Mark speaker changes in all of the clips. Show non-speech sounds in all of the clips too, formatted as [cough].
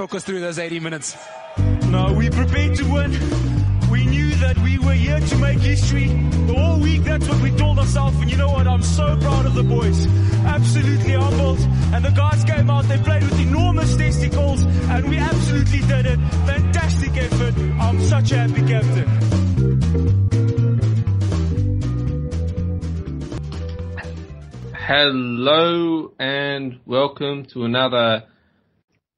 Speaker 1: talk us through those 80 minutes.
Speaker 2: No, we prepared to win. We knew that we were here to make history. The whole week, that's what we told ourselves. And you know what? I'm so proud of the boys. Absolutely humbled. And the guys came out, they played with enormous testicles, and we absolutely did it. Fantastic effort. I'm such a happy captain.
Speaker 3: Hello and welcome to another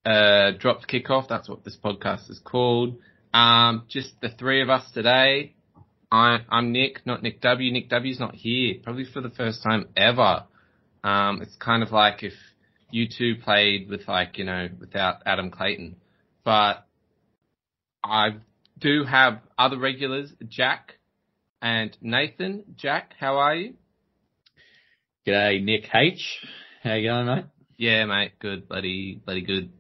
Speaker 3: uh, dropped kickoff. That's what this podcast is called. Um, just the three of us today. I, I'm Nick, not Nick W. Nick W's not here, probably for the first time ever. Um, it's kind of like if U2 played with like you know without Adam Clayton, but I do have other regulars, Jack and Nathan. Jack, how are you?
Speaker 4: G'day, Nick H. How you going, mate?
Speaker 3: Yeah, mate. Good, bloody, bloody good.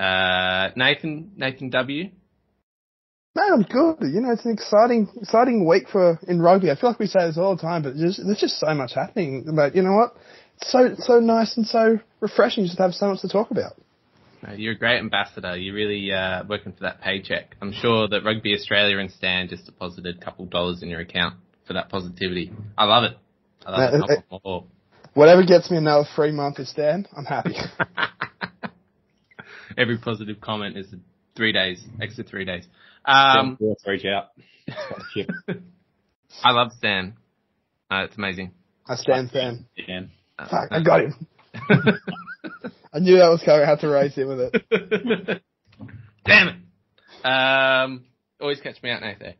Speaker 3: Uh, Nathan, Nathan W.
Speaker 5: Man, I'm good. You know, it's an exciting, exciting week for in rugby. I feel like we say this all the time, but there's, there's just so much happening. But you know what? It's so so nice and so refreshing just to have so much to talk about.
Speaker 3: No, you're a great ambassador. You're really uh, working for that paycheck. I'm sure that Rugby Australia and Stan just deposited a couple dollars in your account for that positivity. I love it. I love
Speaker 5: Uh,
Speaker 3: it.
Speaker 5: uh, Whatever gets me another free month of Stan, I'm happy. [laughs]
Speaker 3: Every positive comment is three days, extra three days. Um,
Speaker 4: Um, reach out. [laughs]
Speaker 3: I love Stan. Uh, it's amazing.
Speaker 5: I stand Stan.
Speaker 4: Dan.
Speaker 3: Uh,
Speaker 5: Fuck, I got him. [laughs] I knew that was coming. I had to race him with it. [laughs]
Speaker 3: Damn it. Um, always catch me out, Nathan.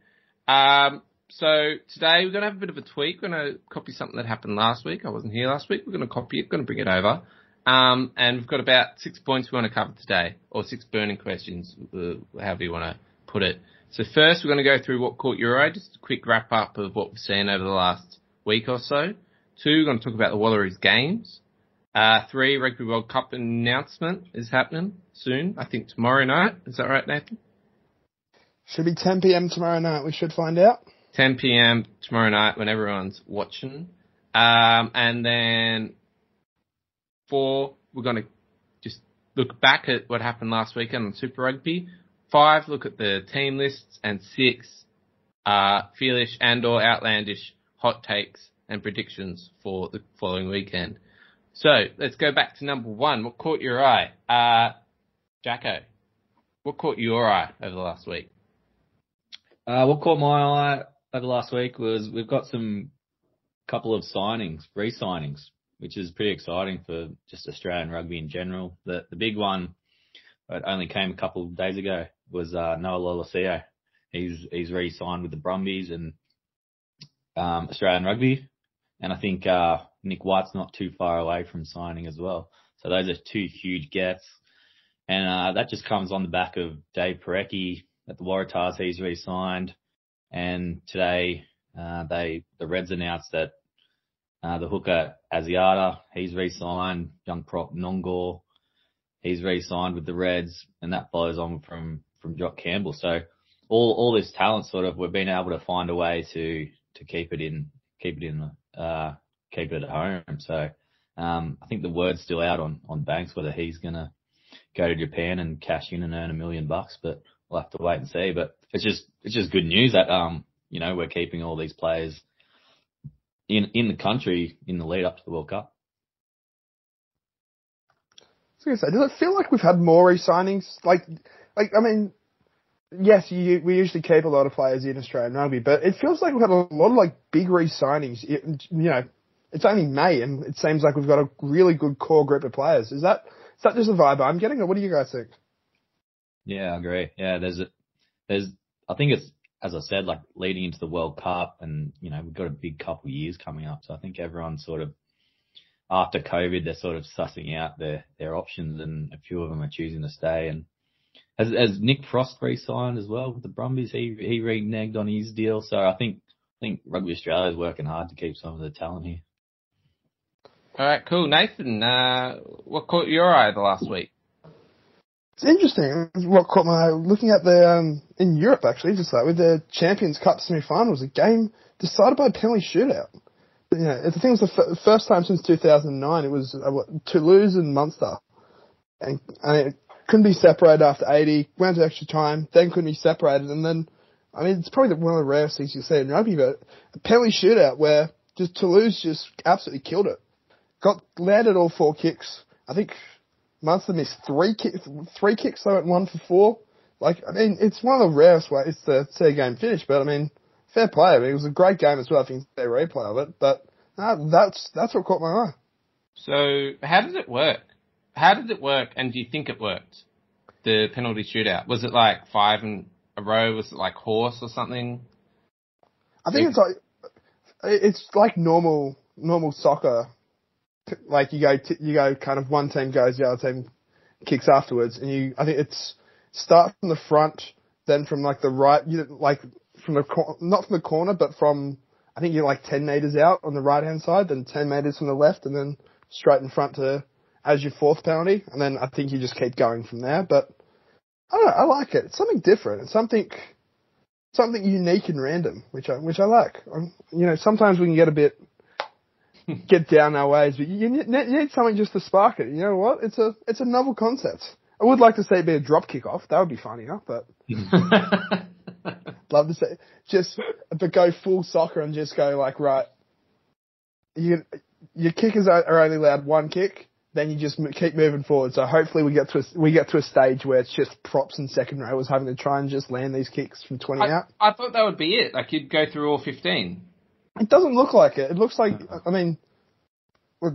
Speaker 3: Um, so today we're going to have a bit of a tweak. We're going to copy something that happened last week. I wasn't here last week. We're going to copy it, We're going to bring it over. Um, and we've got about six points we want to cover today, or six burning questions, uh, however you want to put it. So first we're going to go through what caught your eye, just a quick wrap up of what we've seen over the last week or so. Two, we're going to talk about the Wallaroos games. Uh, three, Rugby World Cup announcement is happening soon. I think tomorrow night. Is that right, Nathan?
Speaker 5: Should be 10 p.m. tomorrow night. We should find out.
Speaker 3: 10 p.m. tomorrow night when everyone's watching. Um, and then four, we're going to just look back at what happened last weekend on Super Rugby. Five, look at the team lists. And six, uh, foolish and or outlandish hot takes and predictions for the following weekend. So let's go back to number one. What caught your eye? Uh, Jacko, what caught your eye over the last week?
Speaker 4: Uh, what caught my eye over the last week was we've got some couple of signings, re-signings, which is pretty exciting for just Australian rugby in general. The the big one that only came a couple of days ago was uh, Noah Lolesio. He's he's re-signed with the Brumbies and um, Australian rugby, and I think uh, Nick White's not too far away from signing as well. So those are two huge gets, and uh, that just comes on the back of Dave Porecki at the Waratahs. He's re-signed, and today uh, they the Reds announced that uh, the hooker Asiata he's re-signed. Young prop Nonggorr he's re-signed with the Reds, and that follows on from from Jock Campbell. So all all this talent sort of we've been able to find a way to to keep it in keep it in uh keep it at home. So um I think the word's still out on on Banks whether he's gonna go to Japan and cash in and earn a million bucks, but we'll have to wait and see. But it's just it's just good news that um you know we're keeping all these players in in the country in the lead up to the World Cup.
Speaker 5: I was gonna say, does it feel like we've had more re-signings? Like, like I mean, yes, you, we usually keep a lot of players in Australian rugby, but it feels like we've had a lot of like big re-signings. It- You know, it's only May, and it seems like we've got a really good core group of players. Is that is that just the vibe I'm getting, or what do you guys think?
Speaker 4: Yeah, I agree. Yeah, there's a, there's, I think it's, as I said, like leading into the World Cup and, you know, we've got a big couple of years coming up. So I think everyone's sort of, after COVID, they're sort of sussing out their, their options and a few of them are choosing to stay. And has, has Nick Frost re-signed as well with the Brumbies? He, he reneged on his deal. So I think, I think Rugby Australia is working hard to keep some of the talent here.
Speaker 3: All right, cool. Nathan, uh, what caught your eye the last week?
Speaker 5: It's interesting. What caught my eye, looking at the um, in Europe actually, just like with the Champions Cup semi-finals, a game decided by a penalty shootout. You know, I think it was the f- first time since 2009. It was uh, what, Toulouse and Munster, and I mean, couldn't be separated after 80, went to extra time, then couldn't be separated, and then, I mean, it's probably one of the rarest things you see in rugby, but a penalty shootout where just Toulouse just absolutely killed it. Got landed all four kicks. I think Munster missed three kicks, three kicks, they went one for four. Like, I mean, it's one of the rarest ways to see a game finish, but I mean, fair play. I mean, it was a great game as well. I think they replay of it, but no, that's that's what caught my eye.
Speaker 3: So how did it work? How did it work, and do you think it worked? The penalty shootout was it like five in a row? Was it like horse or something?
Speaker 5: I think it's like it's like normal normal soccer. Like you go t- you go kind of one team goes, the other team kicks afterwards, and you I think it's start from the front, then from like the right, you like from the cor- not from the corner, but from I think you're like ten meters out on the right hand side, then ten meters from the left, and then straight in front to as your fourth penalty, and then I think you just keep going from there. But I don't know, I like it. It's something different. It's something something unique and random, which I which I like. Um, you know, sometimes we can get a bit get down our ways, but you need, you need something just to spark it. You know what? It's a it's a novel concept. I would like to say it'd be a drop kick off. That would be funnier, but [laughs] love to say just but go full soccer and just go like right. You your kickers are, are only allowed one kick. Then you just keep moving forward. So hopefully we get to a, we get to a stage where it's just props and second rowers having to try and just land these kicks from twenty
Speaker 3: I,
Speaker 5: out.
Speaker 3: I thought that would be it. Like you'd go through all fifteen.
Speaker 5: It doesn't look like it. It looks like, I mean,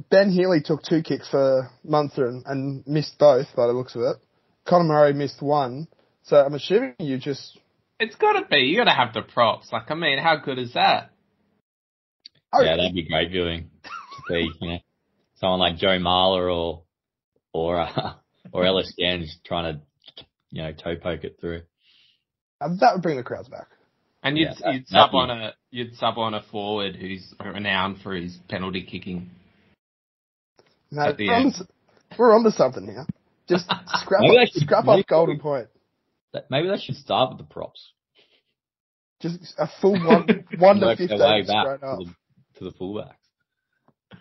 Speaker 5: Ben Healy took two kicks for Munster and, and missed both by the looks of it. Conor Murray missed one. So I'm assuming you just,
Speaker 3: It's got to be. You got to have the props. Like I mean, how good is that?
Speaker 5: oh,
Speaker 4: Yeah, that'd be great viewing to see, you know, someone like Joe Marler or or uh, or Ellis Genge trying to, you know, toe poke it through.
Speaker 5: that would bring the crowds back.
Speaker 3: And you'd,
Speaker 4: Yeah,
Speaker 3: you'd sub on a you'd sub on a forward who's renowned for his penalty kicking.
Speaker 5: No, we're, onto, s- we're onto something now. Just [laughs] scrap,
Speaker 4: Maybe
Speaker 5: up,
Speaker 4: should-
Speaker 5: scrap
Speaker 4: maybe-
Speaker 5: off Golden Point.
Speaker 4: That- Maybe they should start with the props.
Speaker 5: Just a full one, [laughs] one to
Speaker 4: Work their
Speaker 5: 15
Speaker 4: way back
Speaker 5: straight
Speaker 4: to
Speaker 5: up.
Speaker 4: the, to the fullbacks.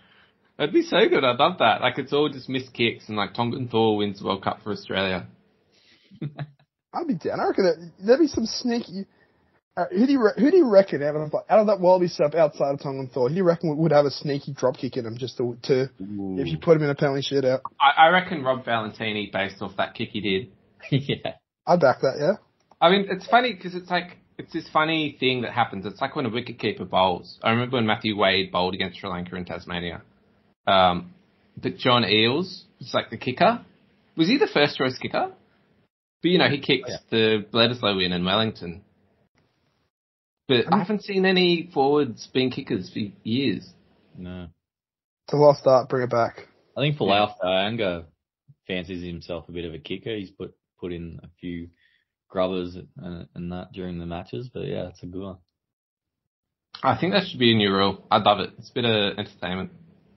Speaker 3: That'd be so good. I'd love that. Like it's all just missed kicks, and like Tongan Thor wins the World Cup for Australia. [laughs]
Speaker 5: I'd be down. I reckon that, there'd be some sneaky. Uh, who do you re- who do you reckon out of out of that Wallaby stuff outside of Tongan Thor? Who do you reckon would- would have a sneaky drop kick in him just to, to if you put him in a penalty shootout?
Speaker 3: I, I reckon Rob Valetini, based off that kick he did. [laughs]
Speaker 4: yeah.
Speaker 5: I'd back that. Yeah.
Speaker 3: I mean, it's funny because it's like it's this funny thing that happens. It's like when a wicketkeeper bowls. I remember when Matthew Wade bowled against Sri Lanka in Tasmania. Um, but John Eales was like the kicker. Was he the first choice kicker? But you know, he kicked
Speaker 4: Yeah.
Speaker 3: the Bledisloe win in Wellington. But I haven't seen any forwards being kickers for years.
Speaker 4: No.
Speaker 5: It's a lost art. Bring it back.
Speaker 4: I think Folau Fainga'a fancies himself a bit of a kicker. He's put put in a few grubbers and, and that during the matches, but yeah, it's a good one.
Speaker 3: I think that should be a new rule. I'd love it. It's a bit of entertainment.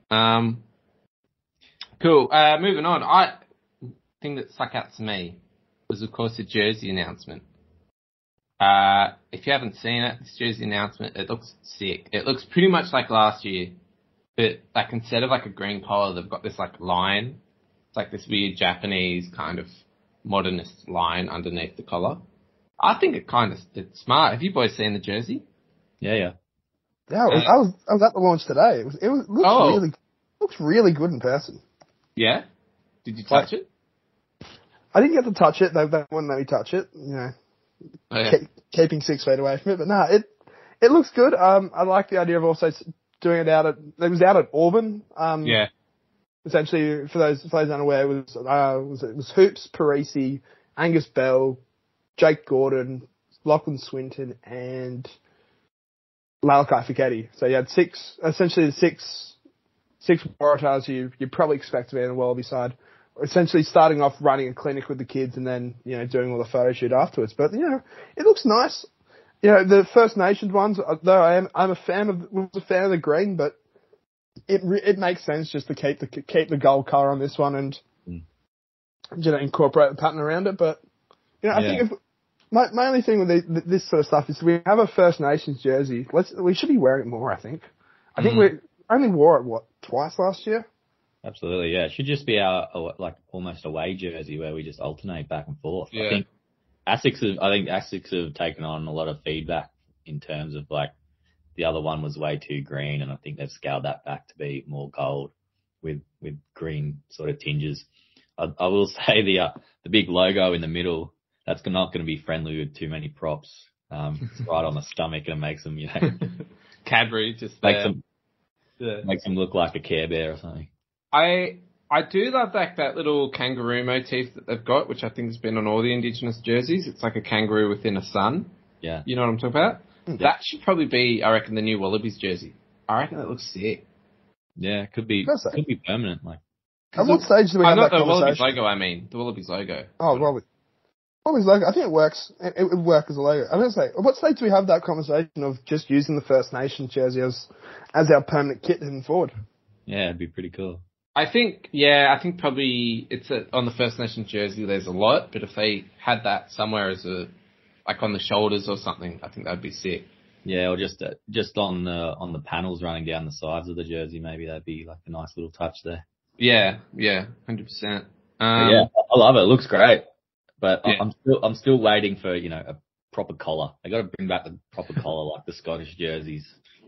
Speaker 3: Um, cool. Uh, moving on. I thing that stuck out to me was, of course, the jersey announcement. Uh, if you haven't seen it, this jersey announcement, it looks sick. It looks pretty much like last year, but like instead of like a green collar, they've got this like line. It's like this weird Japanese kind of modernist line underneath the collar. I think it kind of it's smart. Have you boys seen the jersey?
Speaker 4: Yeah, yeah.
Speaker 5: Yeah, I was, I was I was at the launch today. It was it was it looks
Speaker 3: Oh.
Speaker 5: really looks really good in person.
Speaker 3: Yeah. Did you touch it?
Speaker 5: I didn't get to touch it. They, they wouldn't let me touch it. You know,
Speaker 3: Oh, yeah.
Speaker 5: keep, keeping six feet away from it. But no, it it looks good. Um, I like the idea of also doing it out at it was out at Auburn. Um,
Speaker 3: Yeah.
Speaker 5: essentially for those for those unaware, it was uh was it was Hoops, Perese, Angus Bell, Jake Gordon, Lachlan Swinton, and Lalakai Foketi. So you had six essentially the six six Waratahs you you probably expect to be on the Wallaby side. Essentially starting off running a clinic with the kids and then, you know, doing all the photo shoot afterwards. But, you know, it looks nice. You know, the First Nations ones, uh, though I am, I'm a fan of, was a fan of the green, but it it makes sense just to keep the keep the gold color on this one and
Speaker 4: Mm.
Speaker 5: you know incorporate the pattern around it. But you know, I
Speaker 4: Yeah.
Speaker 5: think if my my only thing with the, this sort of stuff is we have a First Nations jersey. Let's we should be wearing it more. I think. I think
Speaker 3: Mm.
Speaker 5: we only wore it what twice last year.
Speaker 4: Absolutely, yeah. It should just be our like almost away jersey where we just alternate back and forth.
Speaker 3: Yeah.
Speaker 4: I think Asics have, I think Asics have taken on a lot of feedback in terms of like the other one was way too green, and I think they've scaled that back to be more gold with with green sort of tinges. I, I will [laughs] say the uh, the big logo in the middle that's not going to be friendly with too many props. Um, it's right on the stomach and it makes them, you know, [laughs]
Speaker 3: Cadbury just
Speaker 4: makes
Speaker 3: there.
Speaker 4: them
Speaker 3: Yeah.
Speaker 4: makes them look like a Care Bear or something.
Speaker 3: I I do love that that little kangaroo motif that they've got, which I think has been on all the Indigenous jerseys. It's like a kangaroo within a sun.
Speaker 4: Yeah.
Speaker 3: You know what I'm talking about?
Speaker 5: Mm.
Speaker 3: That should probably be, I reckon, the new Wallabies jersey. I reckon that looks sick.
Speaker 4: Yeah, it could be
Speaker 5: Does it?
Speaker 4: could be permanent. Like
Speaker 5: At what stage do we
Speaker 3: Oh,
Speaker 5: have
Speaker 3: not
Speaker 5: that
Speaker 3: the Wallabies logo. I mean the Wallabies logo.
Speaker 5: Oh, Wallabies. Wallabies logo. I think it works. It, it would work as a logo. I'm gonna say, at what stage do we have that conversation of just using the First Nations jersey as as our permanent kit heading forward?
Speaker 4: yeah, it'd be pretty cool.
Speaker 3: I think, yeah, I think probably it's a, on the First Nation jersey. There's a lot, but if they had that somewhere as a like on the shoulders or something, I think that'd be sick.
Speaker 4: Yeah, or just uh, just on the on the panels running down the sides of the jersey, maybe that'd be like a nice little touch there.
Speaker 3: Yeah, yeah, hundred percent. Um,
Speaker 4: yeah, I love it. It looks great, but I-
Speaker 3: Yeah.
Speaker 4: I'm still I'm still waiting for you know a proper collar. They got to bring back the proper collar like the Scottish jerseys. [laughs]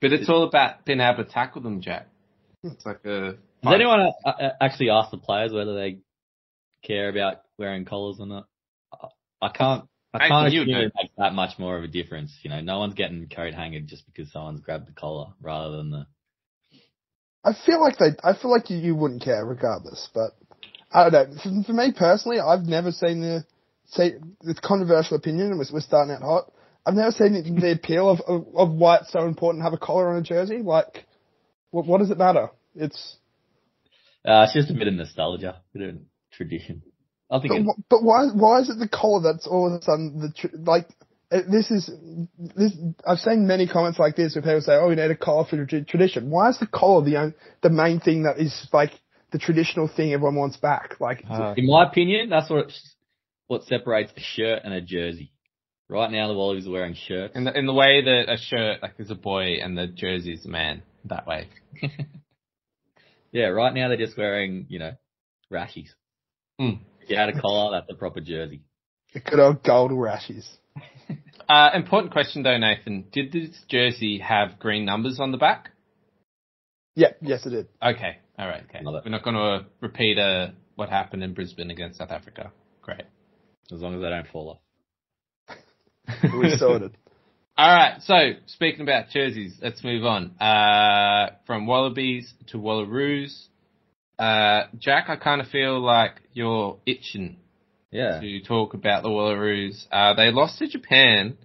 Speaker 3: but it's all about being able to tackle them, Jack. It's like a.
Speaker 4: Does anyone uh, uh, actually ask the players whether they care about wearing collars or not? I- I can't. I
Speaker 3: Hey,
Speaker 4: can't
Speaker 3: you
Speaker 4: assume
Speaker 3: know.
Speaker 4: it makes that much more of a difference. You know, no one's getting coat hangered just because someone's grabbed the collar rather than the.
Speaker 5: I feel like they. I feel like you, you wouldn't care regardless, but I don't know. For, for me personally, I've never seen the say it's controversial opinion, and we're, we're starting out hot. I've never seen the, the appeal of, of of why it's so important to have a collar on a jersey. Like, what, what does it matter? It's
Speaker 4: Uh, it's just a bit of nostalgia, a bit of tradition. I think
Speaker 5: but, but why why is it the collar that's all of a sudden the tr- like uh, this is this I've seen many comments like this where people say oh we need a collar for tra- tradition why is the collar the on- the main thing that is like the traditional thing everyone wants back like
Speaker 3: Uh,
Speaker 4: in my opinion, that's what what separates a shirt and a jersey. Right now, the Wallabies are wearing shirts.
Speaker 3: in the in the way that a shirt like is a boy and the jersey is a man. That way.
Speaker 4: Yeah, right now they're just wearing, you know, rashies.
Speaker 3: Mm.
Speaker 4: If you had a collar, that's a proper jersey.
Speaker 5: the good old gold rashies. [laughs]
Speaker 3: Uh, important question though, Nathan. Did this jersey have green numbers on the back?
Speaker 5: yeah yes it did
Speaker 3: Okay. All right. Okay.
Speaker 4: Love.
Speaker 3: We're not going to repeat uh, what happened in Brisbane against South Africa. Great.
Speaker 4: As long as they don't fall off. [laughs]
Speaker 5: we sorted
Speaker 3: All right. So speaking about jerseys, let's move on. Uh, from Wallabies to Wallaroos. Uh, Jack, I kind of feel like you're itching
Speaker 4: Yeah.
Speaker 3: to talk about the Wallaroos. Uh, they lost to Japan,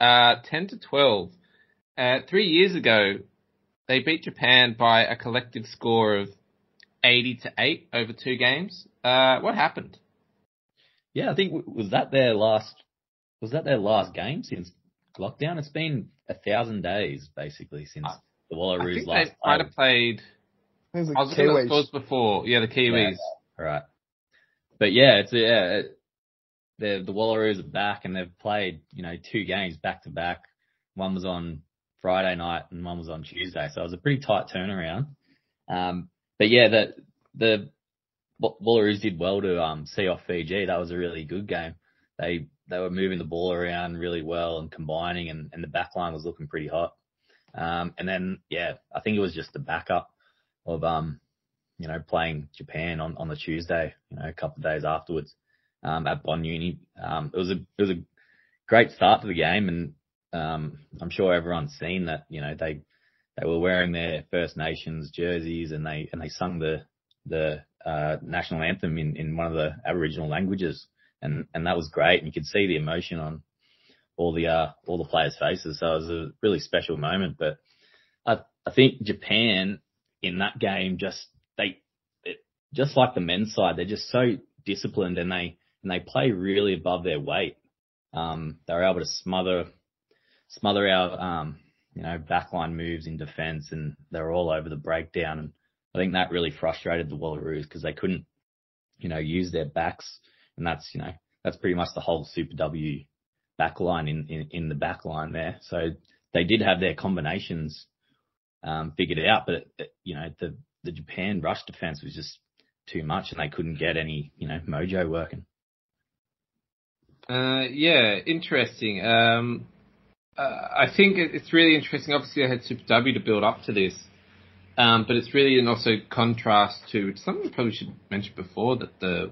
Speaker 3: uh, 10 to 12. Uh, three years ago, they beat Japan by a collective score of 80 to 8 over two games. Uh, what happened?
Speaker 4: Yeah, I think, was that their last, was that their last game since lockdown? It's been a thousand days, basically, since
Speaker 3: I-
Speaker 4: the
Speaker 3: I
Speaker 4: Wallaroos
Speaker 3: think
Speaker 4: last
Speaker 3: they might
Speaker 4: played.
Speaker 3: have played,
Speaker 5: it was
Speaker 3: I was looking at the scores before. Yeah, the Kiwis.
Speaker 4: Right. But yeah, it's yeah, it, the the Wallaroos are back and they've played you know two games back to back. One was on Friday night and one was on Tuesday, so it was a pretty tight turnaround. Um, but yeah, the the Wallaroos did well to um see off Fiji. That was a really good game. They they were moving the ball around really well and combining, and and the back line was looking pretty hot. Um, and then yeah, I think it was just the backup of um you know, playing Japan on, on the Tuesday, you know, a couple of days afterwards, um, at Bond Uni. Um, it was a, it was a great start to the game and, um, I'm sure everyone's seen that, you know, they, they were wearing their First Nations jerseys and they, and they sung the, the, uh, national anthem in, in one of the Aboriginal languages. And, and that was great. And you could see the emotion on all the, uh, all the players' faces. So it was a really special moment, but I, I think Japan in that game just, they, it, just like the men's side, they're just so disciplined and they, and they play really above their weight. Um, they were able to smother, smother our, um, you know, backline moves in defense and they were all over the breakdown. And I think that really frustrated the Wallaroos because they couldn't, you know, use their backs. And that's, you know, that's pretty much the whole Super W backline in, in, in the backline there. So they did have their combinations, um, figured out, but, it, you know, the, the Japan rush defense was just too much, and they couldn't get any you know mojo working.
Speaker 3: Uh, yeah, interesting. Um, uh, I think it's really interesting. Obviously, I had Super W to build up to this, um, but it's really an also contrast to something I probably should mention before that the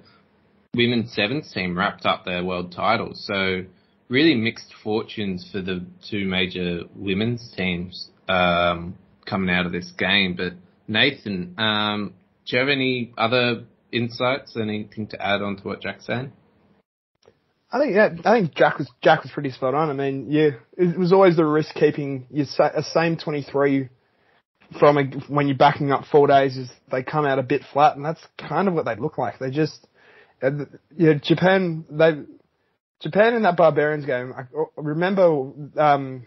Speaker 3: women's sevens team wrapped up their world titles. So really mixed fortunes for the two major women's teams um, coming out of this game. But Nathan, um, do you have any other insights? Anything to add on to what Jack's saying?
Speaker 5: I think yeah, I think Jack was Jack was pretty spot on. I mean, yeah, it was always the risk keeping your same twenty three from a, when you're backing up four days is they come out a bit flat, and that's kind of what they look like. They just yeah, Japan they Japan in that Barbarians game. I remember um,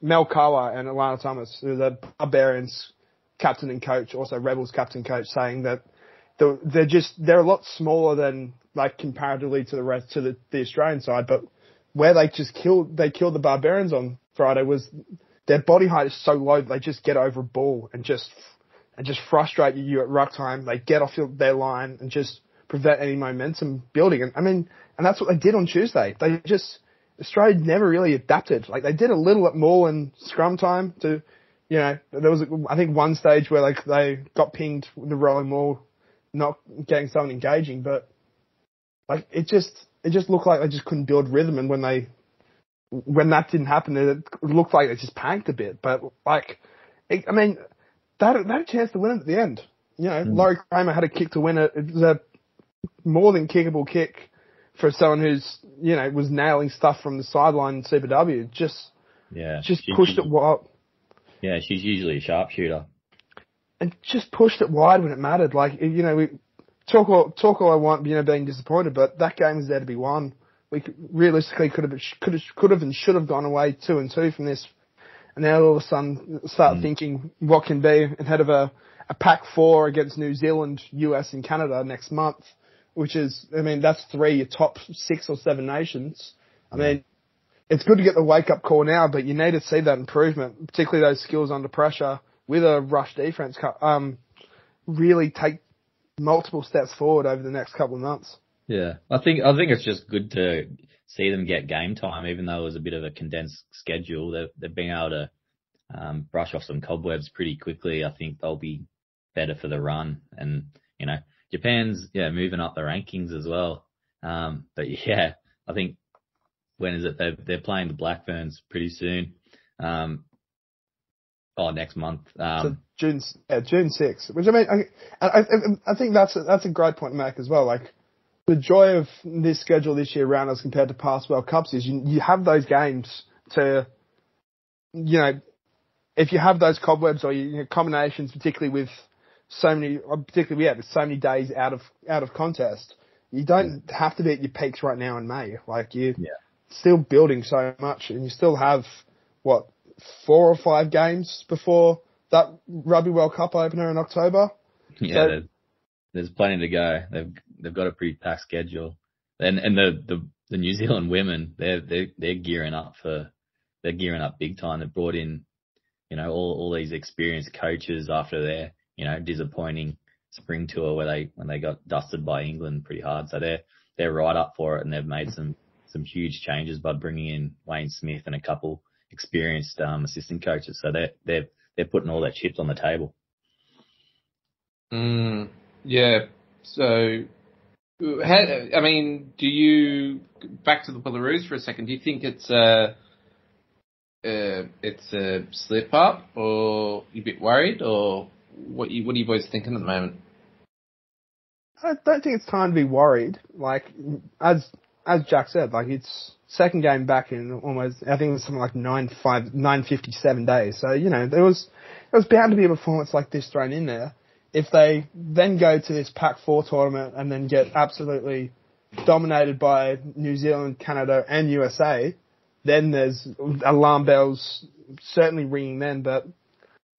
Speaker 5: Mel Kawa and Alana Thomas, the Barbarians captain and coach, also Rebels captain coach, saying that they're just they're a lot smaller than like comparatively to the rest to the, the Australian side, but where they just killed they killed the Barbarians on Friday was their body height is so low they just get over a ball and just and just frustrate you at ruck time. They get off their line and just prevent any momentum building. And I mean, and that's what they did on Tuesday. They just Australia never really adapted. Like they did a little at more in scrum time to, you know, there was I think one stage where like they got pinged with the rolling Maul, not getting something engaging, but like it just it just looked like they just couldn't build rhythm, and when they when that didn't happen, it looked like they just panicked a bit. But like, it, I mean, they had, a chance to win it at the end. You know, mm. Lori Cramer had a kick to win it. It was a more than kickable kick for someone who's you know was nailing stuff from the sideline in Super W. Just
Speaker 4: yeah,
Speaker 5: just she, pushed
Speaker 4: she,
Speaker 5: it wide.
Speaker 4: Yeah, she's usually a sharpshooter.
Speaker 5: And just pushed it wide when it mattered. Like you know, we talk all talk all I want, you know, being disappointed, but that game is there to be won. We could, realistically could have could have could have and should have gone away two and two from this, and now all of a sudden start mm. thinking what can be ahead of a a Pac Four against New Zealand, US, and Canada next month, which is I mean that's three your top six or seven nations. I mean. It's good to get the wake up call now, but you need to see that improvement, particularly those skills under pressure with a rush defense. Um, really take multiple steps forward over the next couple of months.
Speaker 4: Yeah, I think I think it's just good to see them get game time, even though it was a bit of a condensed schedule. They've they've been able to um, brush off some cobwebs pretty quickly. I think they'll be better for the run, and you know Japan's yeah moving up the rankings as well. Um, but [laughs] yeah, I think when is it? They're they're playing the Black Ferns pretty soon. Um, Oh, next month. Um, so
Speaker 5: June, yeah, June 6th, which I mean, I, I, I think that's a, that's a great point to make as well. Like, the joy of this schedule this year around as compared to past World Cups is you, you have those games to, you know, if you have those cobwebs or you know, combinations, particularly with so many, particularly yeah, there's so many days out of out of contest, you don't have to be at your peaks right now in May. Like you,
Speaker 4: yeah.
Speaker 5: still building so much, and you still have what four or five games before that Rugby World Cup opener in October.
Speaker 4: Yeah, so, there's, there's plenty to go. They've they've got a pretty packed schedule, and and the the the New Zealand women they're they're they're gearing up for they're gearing up big time. They've brought in you know all all these experienced coaches after their you know disappointing spring tour where they when they got dusted by England pretty hard. So they're they're right up for it, and they've made some some huge changes by bringing in Wayne Smith and a couple experienced um, assistant coaches. So they're they're they're putting all their chips on the table.
Speaker 3: Mm, yeah. So, I mean, do you back to the Wallaroos for a second? Do you think it's a uh, it's a slip up, or you a bit worried, or what? You, what are you boys thinking at the moment?
Speaker 5: I don't think it's time to be worried. Like as as Jack said, like it's second game back in almost, I think it was something like nine five nine fifty seven days. So you know there was there was bound to be a performance like this thrown in there. If they then go to this Pac Four tournament and then get absolutely dominated by New Zealand, Canada, and USA, then there's alarm bells certainly ringing then. But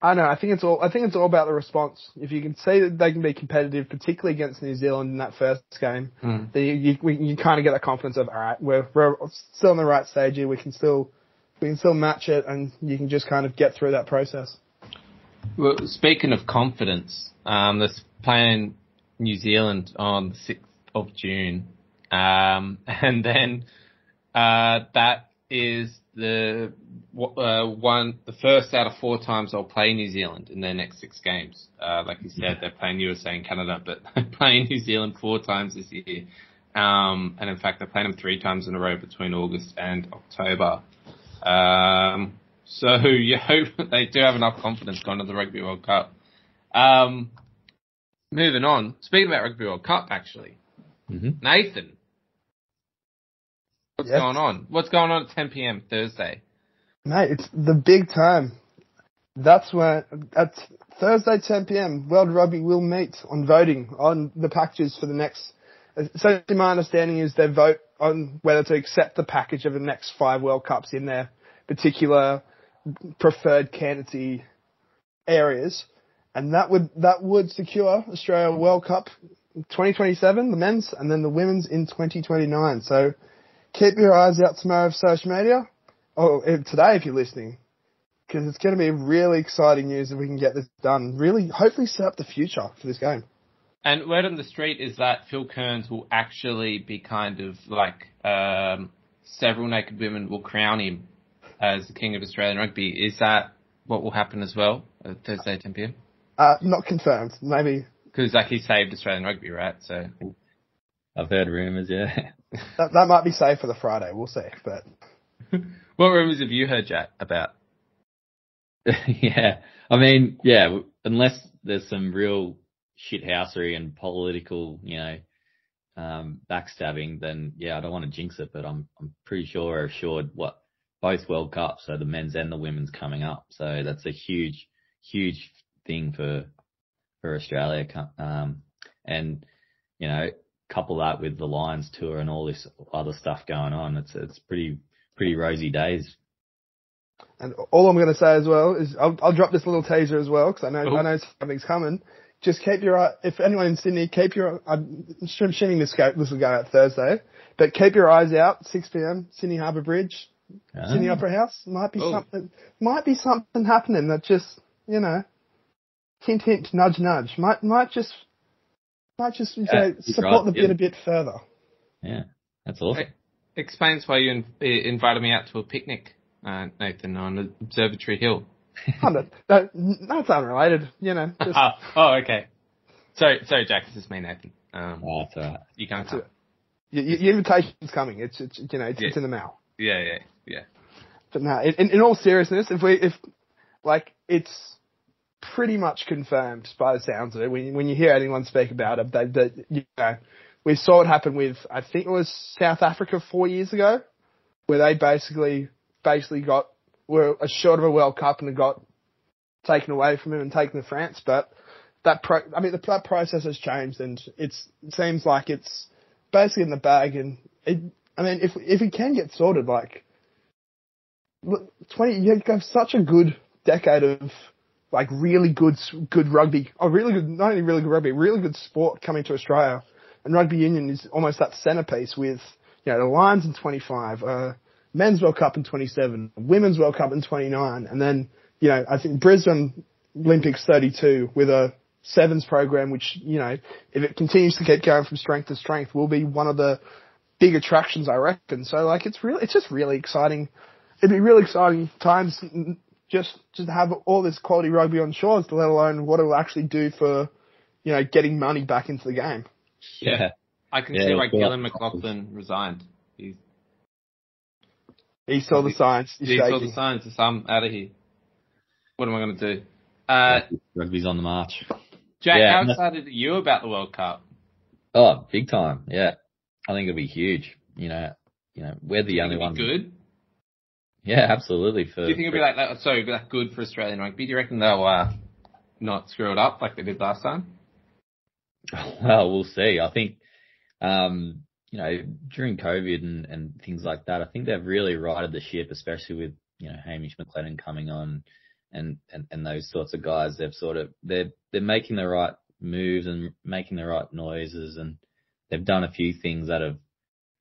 Speaker 5: I know. I think it's all. I think it's all about the response. If you can see that they can be competitive, particularly against New Zealand in that first game,
Speaker 3: mm.
Speaker 5: then you you, you kind of get that confidence of all right, we're we're still on the right stage here. We can still we can still match it, and you can just kind of get through that process.
Speaker 3: Well, speaking of confidence, um, that's playing New Zealand on the sixth of June, um, [laughs] and then uh, that is the uh, one the first out of four times they'll play New Zealand in their next six games. Uh, like you said, they're playing USA and Canada, but [laughs] they're playing New Zealand four times this year. Um, and in fact, they're playing them three times in a row between August and October. Um, so [laughs] you hope they do have enough confidence going to the Rugby World Cup. Um, moving on. Speaking about Rugby World Cup, actually,
Speaker 4: hmm
Speaker 3: Nathan, what's
Speaker 5: Yes.
Speaker 3: going on? What's going on at 10 p.m. Thursday?
Speaker 5: Mate, it's the big time. That's when, at Thursday 10 p.m., World Rugby will meet on voting on the packages for the next, so my understanding is they vote on whether to accept the package of the next five World Cups in their particular preferred candidacy areas. And that would, that would secure Australia World Cup 2027, the men's, and then the women's in 2029. So keep your eyes out tomorrow of social media. or today if you're listening, because it's going to be really exciting news if we can get this done. Really, hopefully set up the future for this game.
Speaker 3: And word on the street is that Phil Kearns will actually be kind of like um, several naked women will crown him as the king of Australian rugby. Is that what will happen as well at Thursday 10 p.m.?
Speaker 5: Uh, not confirmed. Maybe
Speaker 3: Because like he saved Australian rugby, right? So
Speaker 4: I've heard rumours, yeah. [laughs]
Speaker 5: that, that might be safe for the Friday. We'll see. But [laughs]
Speaker 3: what rumors have you heard, Jack, about? [laughs]
Speaker 4: yeah. I mean, yeah, unless there's some real shithousery and political, you know, um, backstabbing, then yeah, I don't want to jinx it, but I'm, I'm pretty sure we're assured what both World Cups, so the men's and the women's coming up. So that's a huge, huge thing for, for Australia. Um, and, you know, couple that with the Lions tour and all this other stuff going on. It's, it's pretty, pretty rosy days.
Speaker 5: and all I'm going to say as well is I'll, I'll drop this little teaser as well because I know
Speaker 3: Oh.
Speaker 5: I know something's coming. Just keep your eye. If anyone in Sydney, keep your. I'm assuming this go this will go out Thursday, but keep your eyes out. 6 p.m. Sydney Harbour Bridge. Sydney
Speaker 4: Ah.
Speaker 5: Opera House. Might be
Speaker 3: Oh.
Speaker 5: something. Might be something happening that just you know, hint hint, nudge nudge. Might might just might just you
Speaker 4: Yeah,
Speaker 5: know, support
Speaker 4: right,
Speaker 5: the
Speaker 4: yeah.
Speaker 5: bit a bit further.
Speaker 4: Yeah, that's awesome.
Speaker 3: Explains why you in, eh, invited me out to a picnic, uh, Nathan, on Observatory Hill. [laughs]
Speaker 5: Oh, no, no, no, unrelated. You know, just, [laughs]
Speaker 3: oh, oh, okay. Sorry, sorry, Jack. This is me, Nathan. Um,
Speaker 4: Oh, that's all right.
Speaker 3: you can't come.
Speaker 5: y- y- your invitation's coming. It's it's you know it's,
Speaker 3: Yeah.
Speaker 5: it's in the mail.
Speaker 3: Yeah, yeah, yeah.
Speaker 5: But no, in, in all seriousness, if we, if, like, it's pretty much confirmed by the sounds of it. When, when you hear anyone speak about it, you know, we saw it happen with, I think it was South Africa four years ago, where they basically, basically got, were assured of a World Cup and got taken away from him and taken to France. But that pro, I mean, the, that process has changed and it seems like it's basically in the bag and it, I mean, if, if it can get sorted, like, 20, you have such a good decade of like really good, good rugby. Oh, really good, not only really good rugby, really good sport coming to Australia. And rugby union is almost that centerpiece with, you know, the Lions in 25, uh, men's World Cup in 27, women's World Cup in 29, and then, you know, I think Brisbane Olympics 32 with a sevens program, which, you know, if it continues to keep going from strength to strength, will be one of the big attractions, I reckon. So like, it's really, it's just really exciting. It'd be really exciting times n- just to have all this quality rugby on shores, let alone what it'll actually do for, you know, getting money back into the game.
Speaker 4: Yeah.
Speaker 3: I can
Speaker 4: Yeah,
Speaker 3: see why
Speaker 4: it's
Speaker 3: Gillan McLaughlin resigned. He's,
Speaker 5: He saw the signs. He's
Speaker 3: he saw the signs. He's, I'm out of here. What am I going to do? Uh,
Speaker 4: Rugby's on the march.
Speaker 3: Jack,
Speaker 4: Yeah,
Speaker 3: how excited are you about the World Cup?
Speaker 4: Oh, big time. Yeah. I think it'll be huge. You know, you know, we're the
Speaker 3: Do
Speaker 4: only
Speaker 3: think
Speaker 4: ones.
Speaker 3: it'll be good?
Speaker 4: Yeah, absolutely. For
Speaker 3: Do you think it'll be like that? Sorry, it'll be that good for Australian rugby? Do you reckon they'll uh, not screw it up like they did last time? [laughs]
Speaker 4: Well, we'll see. I think, um, you know, during COVID and, and things like that, I think they've really righted the ship, especially with, you know, Hamish McLennan coming on and, and, and those sorts of guys. They've sort of, they're, they're making the right moves and making the right noises and they've done a few things that have,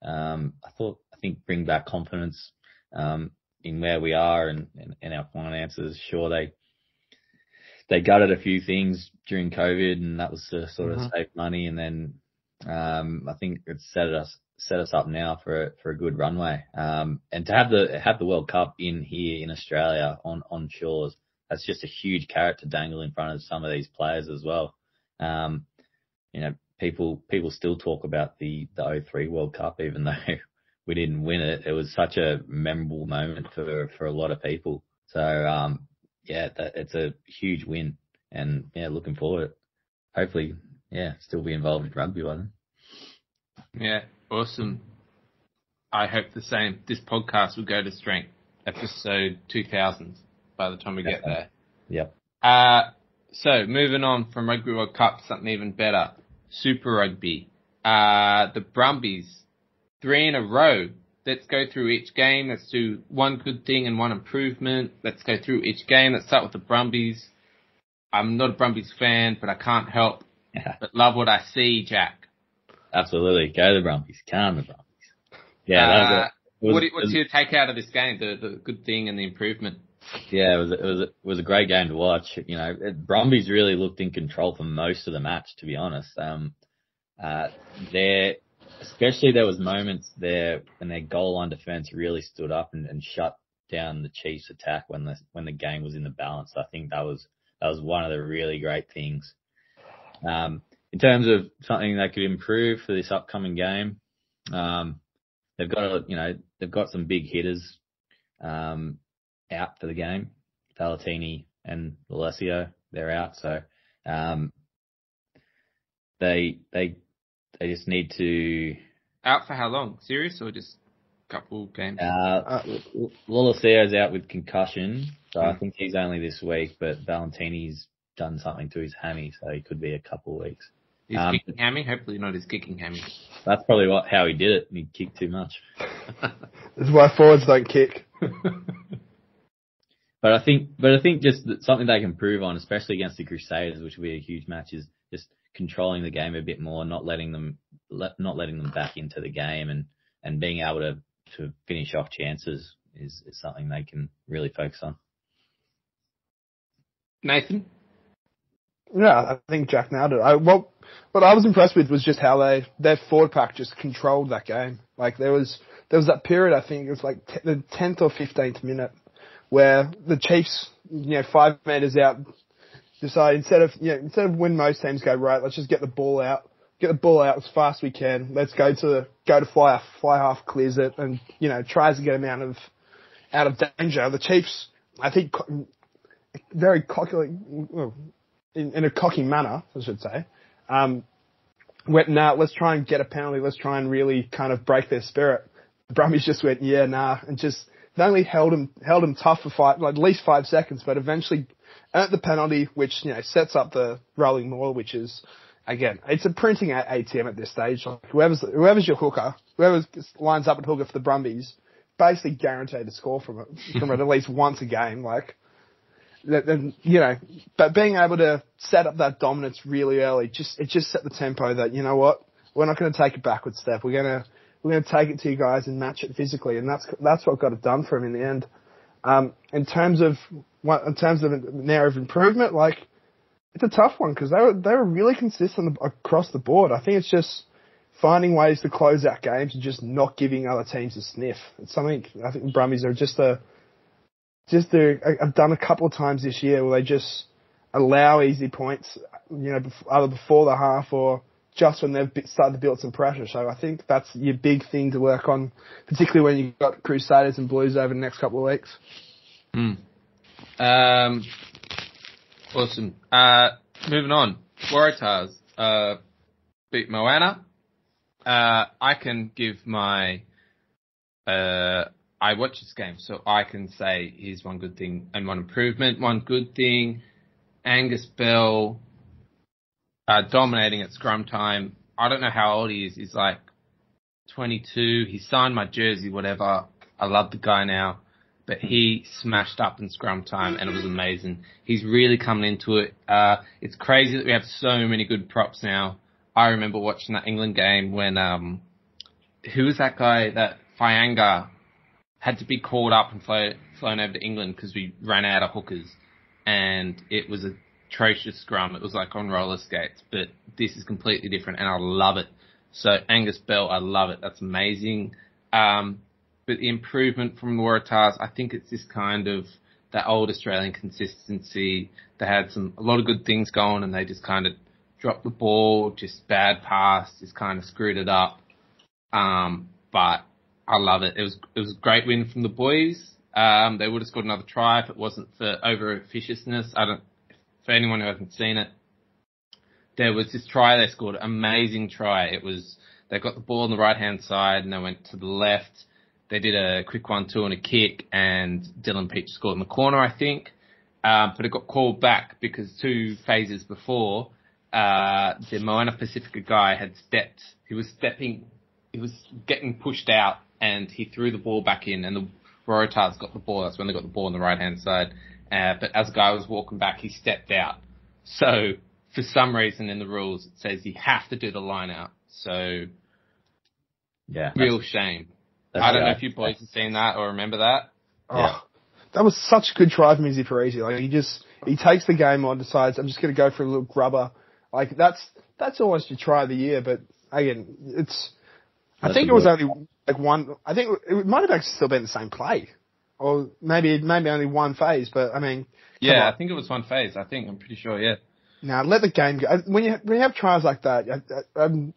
Speaker 4: um, I thought, I think bring back confidence, um, in where we are and, and, and our finances. Sure, they, they gutted a few things during COVID, and that was to sort of
Speaker 3: Mhm.
Speaker 4: save money. And then um, I think it's set us set us up now for a, for a good runway. Um, and to have the have the World Cup in here in Australia on on shores, that's just a huge carrot to dangle in front of some of these players as well. Um, you know, people people still talk about the the 03 World Cup, even though we didn't win it. It was such a memorable moment for for a lot of people. So um, yeah, that, it's a huge win, and yeah, looking forward. Hopefully, yeah, still be involved in rugby by then.
Speaker 3: Yeah, awesome. I hope the same. This podcast will go to strength, episode 2000 by the time we get there.
Speaker 4: Yep.
Speaker 3: Uh, so moving on from Rugby World Cup, something even better. Super Rugby. Uh, the Brumbies, three in a row. Let's go through each game. Let's do one good thing and one improvement. Let's go through each game. Let's start with the Brumbies. I'm not a Brumbies fan, but I can't help
Speaker 4: Yeah,
Speaker 3: but love what I see, Jack.
Speaker 4: absolutely. Go the Brumbies. Calm the Brumbies. Yeah,
Speaker 3: Uh,
Speaker 4: was,
Speaker 3: what, what's
Speaker 4: was-
Speaker 3: your take out of this game? The, the good thing and the improvement.
Speaker 4: yeah, it was it was it was a great game to watch. You know, Brumbies really looked in control for most of the match, to be honest. Um, uh, there, especially there was moments there when their goal line defense really stood up and, and shut down the Chiefs' attack when the when the game was in the balance. I think that was that was one of the really great things. Um, in terms of something they could improve for this upcoming game, um, they've got a, you know they've got some big hitters um, out for the game. Valetini and Lolesio, they're out, so um, they they they just need to.
Speaker 3: Out for how long? Serious or just a couple games?
Speaker 4: Uh, Lolesio's out with concussion, so I think he's only this week. But Valetini's done something to his hammy, so he could be a couple of weeks.
Speaker 3: His
Speaker 4: um,
Speaker 3: kicking hammy? Hopefully not his kicking hammy.
Speaker 4: That's probably what how he did it. He kicked too much. [laughs]
Speaker 5: That's why forwards don't kick. [laughs]
Speaker 4: But I think, but I think just that something they can improve on, especially against the Crusaders, which will be a huge match, is just controlling the game a bit more, not letting them, let, not letting them back into the game, and and being able to to finish off chances is is something they can really focus on.
Speaker 3: Nathan?
Speaker 5: Yeah, I think Jack nailed it. I, well, what I was impressed with was just how they their forward pack just controlled that game. Like there was there was that period I think it was like t- the tenth or fifteenth minute where the Chiefs, you know, five meters out, decide instead of you know instead of when most teams go right, let's just get the ball out, get the ball out as fast as we can. Let's go to go to fly fly half clears it and you know tries to get them out of out of danger. The Chiefs, I think, very cocky, well, in, in a cocky manner, I should say, um, went, nah, let's try and get a penalty. Let's try and really kind of break their spirit. The Brumbies just went, yeah, nah, and just, they only held him, held him tough for five, like at least five seconds, but eventually earned the penalty, which, you know, sets up the rolling maul, which is, again, it's a printing at ATM at this stage. Like whoever's, whoever's your hooker, whoever lines up at hooker for the Brumbies, basically guaranteed to score from it, from it at least [laughs] once a game. Like, then you know, but being able to set up that dominance really early, just it just set the tempo that you know what, we're not going to take a backward step. We're gonna we're gonna take it to you guys and match it physically, and that's that's what got it done for him in the end. Um, in terms of in terms of of improvement, like it's a tough one because they were they were really consistent across the board. I think it's just finding ways to close out games and just not giving other teams a sniff. It's something I think the Brumbies are just a just a, I've done a couple of times this year where they just allow easy points, you know, either before the half or just when they've started to build some pressure. So I think that's your big thing to work on, particularly when you've got Crusaders and Blues over the next couple of weeks.
Speaker 3: Hmm. Um, awesome. Uh, moving on. Waratahs, uh, beat Moana. Uh, I can give my, uh, I watch this game, so I can say here's one good thing and one improvement. One good thing, Angus Bell, uh, dominating at scrum time. I don't know how old he is. He's like 22. He signed my jersey, whatever. I love the guy now but he smashed up in scrum time and it was amazing. He's really coming into it. Uh, it's crazy that we have so many good props now. I remember watching that England game when, um, who was that guy that Fianga had to be called up and flown, flown over to England because we ran out of hookers and it was a atrocious scrum. It was like on roller skates, but this is completely different, and I love it. So Angus Bell, I love it. That's amazing. Um, but the improvement from the Waratahs, I think it's this kind of that old Australian consistency. They had some a lot of good things going, and they just kind of dropped the ball, just bad pass, just kind of screwed it up. Um, but I love it. It was it was a great win from the boys. Um, they would have scored another try if it wasn't for over officiousness. I don't. For anyone who hasn't seen it, there was this try they scored, amazing try. It was they got the ball on the right hand side and they went to the left. They did a quick one two and a kick, and Dylan Pietsch scored in the corner, I think. Um, but it got called back because two phases before, uh, the Moana Pacifica guy had stepped. He was stepping. He was getting pushed out, and he threw the ball back in, and the Waratahs got the ball. That's when they got the ball on the right hand side. Uh, but as the guy was walking back, he stepped out. So for some reason in the rules, it says you have to do the line out. So
Speaker 4: Yeah.
Speaker 3: real shame.
Speaker 4: that's
Speaker 3: I don't know if you boys have seen that or remember that.
Speaker 4: Yeah.
Speaker 5: Oh, that was such a good try from Izzy Perese. Like he just he takes the game on, decides I'm just going to go for a little grubber. Like that's that's almost your try of the year. But again, it's I think it was
Speaker 4: good-
Speaker 5: only like one. I think it might have actually still been the same play, or maybe maybe only one phase. But I mean,
Speaker 3: Yeah,
Speaker 5: on.
Speaker 3: I think it was one phase. I think I'm pretty sure. Yeah.
Speaker 5: now let the game go. When you when you have tries like that, I, I, um,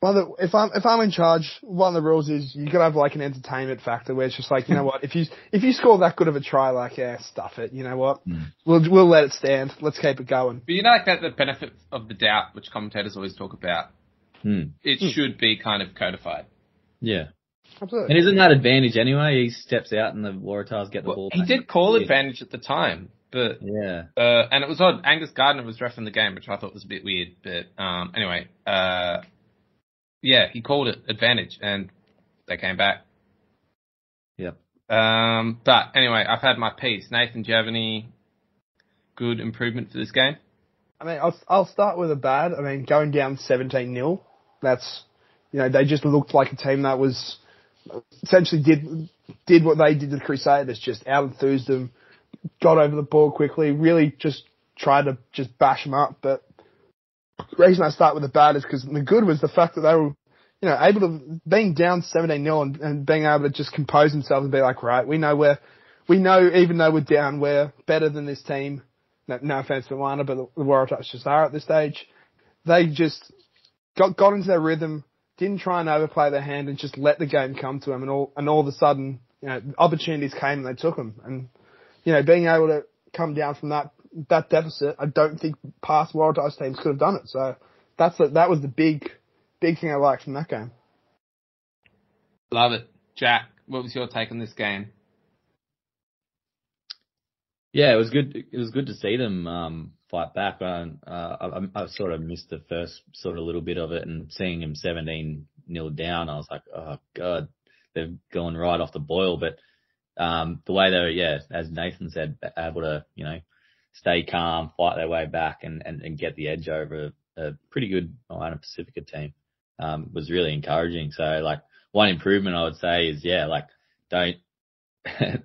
Speaker 5: one of the, if I'm if I'm in charge, one of the rules is you gotta have like an entertainment factor where it's just like you know [laughs] what if you if you score that good of a try, like yeah, stuff it. You know what,
Speaker 4: Hmm.
Speaker 5: we'll we'll let it stand. Let's keep it going.
Speaker 3: But you know, like that the benefit of the doubt, which commentators always talk about,
Speaker 4: Hmm.
Speaker 3: it
Speaker 5: Hmm.
Speaker 3: should be kind of codified.
Speaker 4: Yeah.
Speaker 5: Absolutely.
Speaker 4: And isn't that advantage anyway? He steps out and the Waratahs get the
Speaker 3: Well,
Speaker 4: ball.
Speaker 3: he
Speaker 4: back.
Speaker 3: did call
Speaker 4: Yeah.
Speaker 3: advantage at the time, but
Speaker 4: Yeah.
Speaker 3: uh, and it was odd. Angus Gardner was ref in the game, which I thought was a bit weird. But um, anyway, uh, yeah, he called it advantage, and they came back.
Speaker 4: Yep.
Speaker 3: Um, but anyway, I've had my piece. Nathan, do you have any good improvement for this game?
Speaker 5: I mean, I'll I'll start with a bad. I mean, going down 17 0 That's you know they just looked like a team that was essentially did did what they did to the Crusaders, just out enthused them, got over the ball quickly, really just tried to just bash them up. But the reason I start with the bad is because the good was the fact that they were, you know, able to being down 17 0 and, and being able to just compose themselves and be like, right, we know we're, we know even though we're down, we're better than this team. No, no offense to Moana, but the, the Waratahs just are at this stage. They just got got into their rhythm, didn't try and overplay their hand, and just let the game come to them. And all and all of a sudden, you know, opportunities came and they took them. And you know, being able to come down from that that deficit, I don't think past world Waratahs teams could have done it. So that's the, that was the big big thing I liked from that game.
Speaker 3: Love it, Jack. What was your take on this game?
Speaker 4: Yeah, it was good. It was good to see them um, fight back. I, uh, I, I sort of missed the first sort of little bit of it, and seeing him 17 nil down, I was like, oh god, they've gone right off the boil. But um, the way they were, yeah, as Nathan said, able to you know stay calm, fight their way back, and and, and get the edge over a, a pretty good Moana Pacifica team um, was really encouraging. So like one improvement I would say is yeah, like don't [laughs] that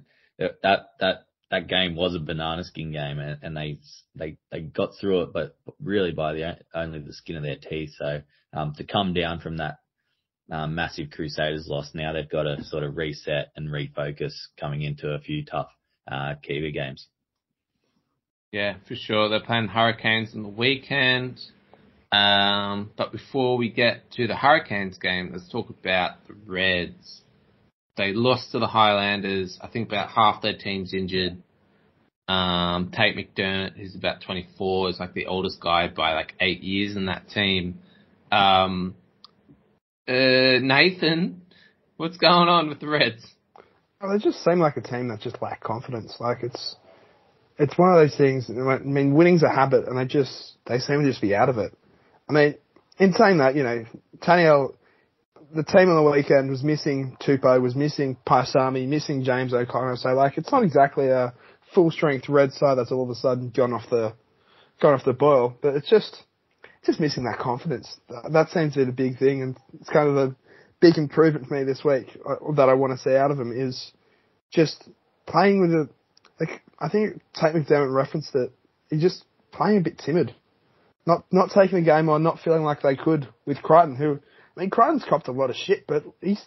Speaker 4: that that game was a banana skin game, and, and they they they got through it, but really by the only the skin of their teeth. So um, to come down from that um, massive Crusaders loss, now they've got to sort of reset and refocus coming into a few tough uh, Kiwi games.
Speaker 3: Yeah, for sure. They're playing Hurricanes on the weekend. Um, but before we get to the Hurricanes game, let's talk about the Reds. They lost to the Highlanders. I think about half their team's injured. Um, Tate McDermott, who's about 24, is like the oldest guy by like eight years in that team. Um, uh, Nathan, what's going on with the Reds?
Speaker 5: Oh, they just seem like a team that just lack confidence. Like it's, it's one of those things. I mean, winning's a habit, and they just they seem to just be out of it. I mean, in saying that, you know, Taniel, the team on the weekend was missing Tupou, was missing Paisami, missing James O'Connor. So like, it's not exactly a full strength red side that's all of a sudden gone off the gone off the boil, but it's just just missing that confidence. That seems to be the big thing, and it's kind of a big improvement for me this week uh, that I want to see out of him is just playing with a like I think Tate McDermott referenced it. He just playing a bit timid, not not taking the game on, not feeling like they could with Creighton. Who, I mean, Creighton's copped a lot of shit, but he's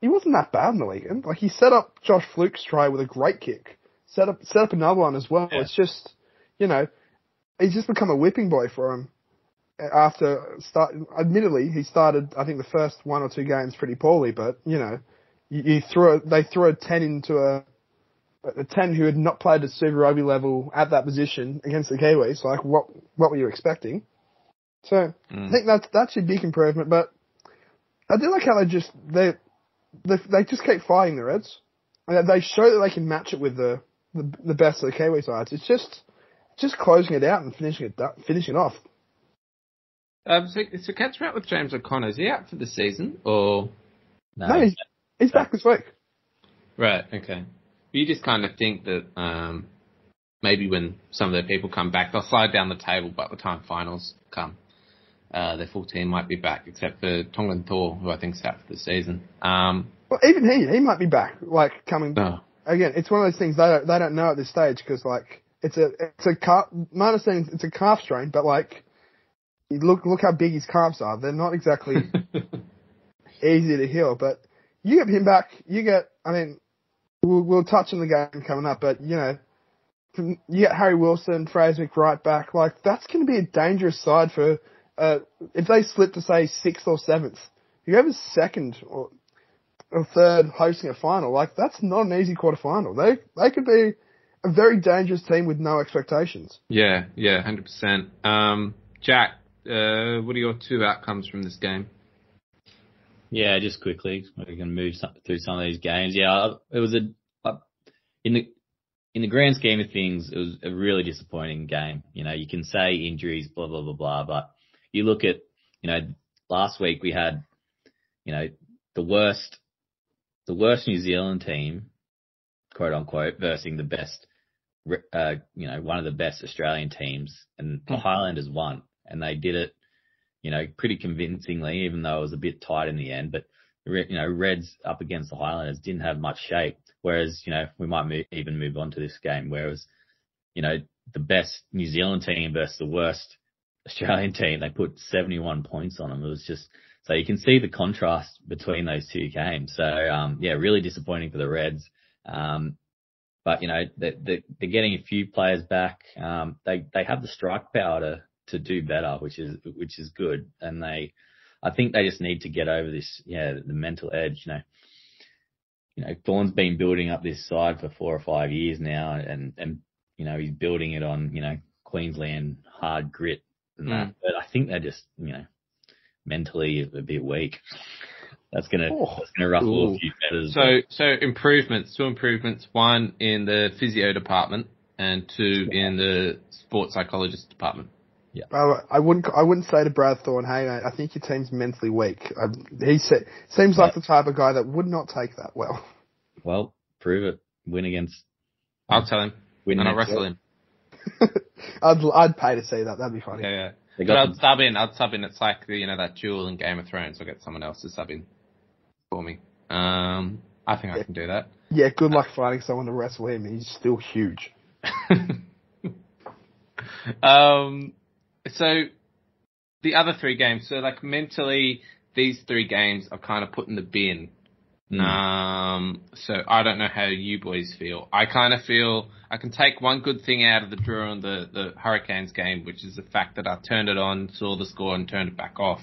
Speaker 5: he wasn't that bad in the weekend. Like he set up Josh Flook's try with a great kick, set up set up another one as well.
Speaker 4: Yeah.
Speaker 5: It's just, you know, he's just become a whipping boy for him. After start, admittedly, he started I think the first one or two games pretty poorly, but you know, you, you threw a, they threw a ten into a a ten who had not played at Super Rugby level at that position against the Kiwis. Like what what were you expecting? So I mm. think that's that's a big improvement. But I do like how they just they they, they just keep fighting the Reds. And they show that they can match it with the the, the best of the Kiwi sides. It's just just closing it out and finishing it finishing off.
Speaker 3: Um, so, so catch me up with James O'Connor. Is he out for the season or?
Speaker 4: No,
Speaker 5: No, he's, he's back this week.
Speaker 3: Right. Okay. You just kind of think that um, maybe when some of the people come back, they'll slide down the table. By the time finals come, uh, their full team might be back, except for Tongan Thor, who I think's out for the season. Um,
Speaker 5: Well, even he he might be back. Like coming
Speaker 3: no.
Speaker 5: again. It's one of those things they don't they don't know at this stage because like it's a it's a calf. My understanding it's a calf strain, but like look look how big his calves are. They're not exactly [laughs] easy to heal. But you get him back, you get. I mean, we'll, we'll touch on the game coming up, but you know, you get Harry Wilson, Fraser McReight back. Like that's going to be a dangerous side for. Uh, if they slip to say sixth or seventh, whoever's second or, or third hosting a final, like that's not an easy quarter final. They they could be a very dangerous team with no expectations.
Speaker 3: Yeah. Yeah. Hundred percent. Um, Jack, uh, what are your two outcomes from this game?
Speaker 4: Yeah, just quickly, we can move some, through some of these games. Yeah, it was a uh, in the in the grand scheme of things, it was a really disappointing game. You know, you can say injuries, blah blah blah blah, but you look at you know last week we had you know the worst the worst New Zealand team, quote unquote, versus the best uh, you know one of the best Australian teams, and the Highlanders won, and they did it you know, pretty convincingly, even though it was a bit tight in the end. But you know, Reds up against the Highlanders didn't have much shape. Whereas, you know, we might move, even move on to this game, whereas, you know, the best New Zealand team versus the worst Australian team, they put 71 points on them. It was just so you can see the contrast between those two games. So um, yeah, really disappointing for the Reds. Um, but you know, they, they, they're getting a few players back. Um, they they have the strike power to to do better, which is which is good. And they, I think they just need to get over this, yeah, the mental edge. You know, you know, Thorne's been building up this side for four or five years now, and and you know he's building it on you know Queensland hard grit and that. Mm. But I think they're just you know mentally a bit weak. [laughs] That's gonna
Speaker 5: Oh.
Speaker 4: that's gonna ruffle
Speaker 3: Ooh.
Speaker 4: a few feathers.
Speaker 3: So, so improvements, two improvements, one in the physio department and two in the sports psychologist department.
Speaker 5: I, I wouldn't. I wouldn't say to Brad Thorne, "Hey, mate, I think your team's mentally weak." I, he sa- seems like the type of guy that would not take that well.
Speaker 4: well, prove it. Win against
Speaker 3: I'll tell him
Speaker 4: win.
Speaker 3: and I'll wrestle him. [laughs]
Speaker 5: I'd I'd pay to see that. That'd be funny.
Speaker 3: Yeah, yeah. But
Speaker 4: got
Speaker 3: I'd sub in. I'd sub in. It's like the, you know that duel in Game of Thrones. I'll get someone else to sub in for me. Um, I think I can do that.
Speaker 5: Yeah, good luck finding someone to wrestle him. He's still huge. [laughs]
Speaker 3: um, so the other three games. So like mentally, these three games are kind of put in the bin.
Speaker 4: Mm.
Speaker 3: Um, so I don't know how you boys feel. I kind of feel I can take one good thing out of the draw on the, the Hurricanes game, which is the fact that I turned it on, saw the score and turned it back off.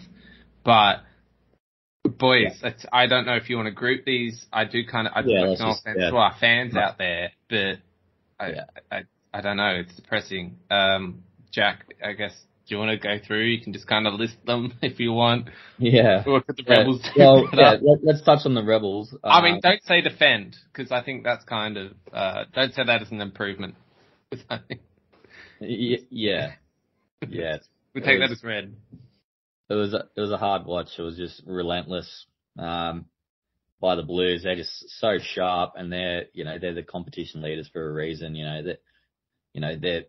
Speaker 3: But boys, it's, I don't know if you want to group these. I do kind of, I
Speaker 4: Yeah,
Speaker 3: no
Speaker 4: just-
Speaker 3: offense
Speaker 4: yeah.
Speaker 3: to our fans out there, but I,
Speaker 4: Yeah.
Speaker 3: I, I don't know. It's depressing. Um, Jack, I guess, do you want to go through? You can just kind of list them [laughs] if you want.
Speaker 4: Yeah.
Speaker 3: Look at the
Speaker 4: Yeah,
Speaker 3: Rebels. [laughs]
Speaker 4: well, [laughs] yeah,
Speaker 3: uh,
Speaker 4: let, let's touch on the Rebels.
Speaker 3: I
Speaker 4: Uh,
Speaker 3: mean, don't say defend because I think that's kind of uh, don't say that as an improvement.
Speaker 4: Yeah, yeah.
Speaker 3: we take that as red.
Speaker 4: It was a, it was a hard watch. It was just relentless um, by the Blues. They're just so sharp, and they're you know they're the competition leaders for a reason. You know that you know they're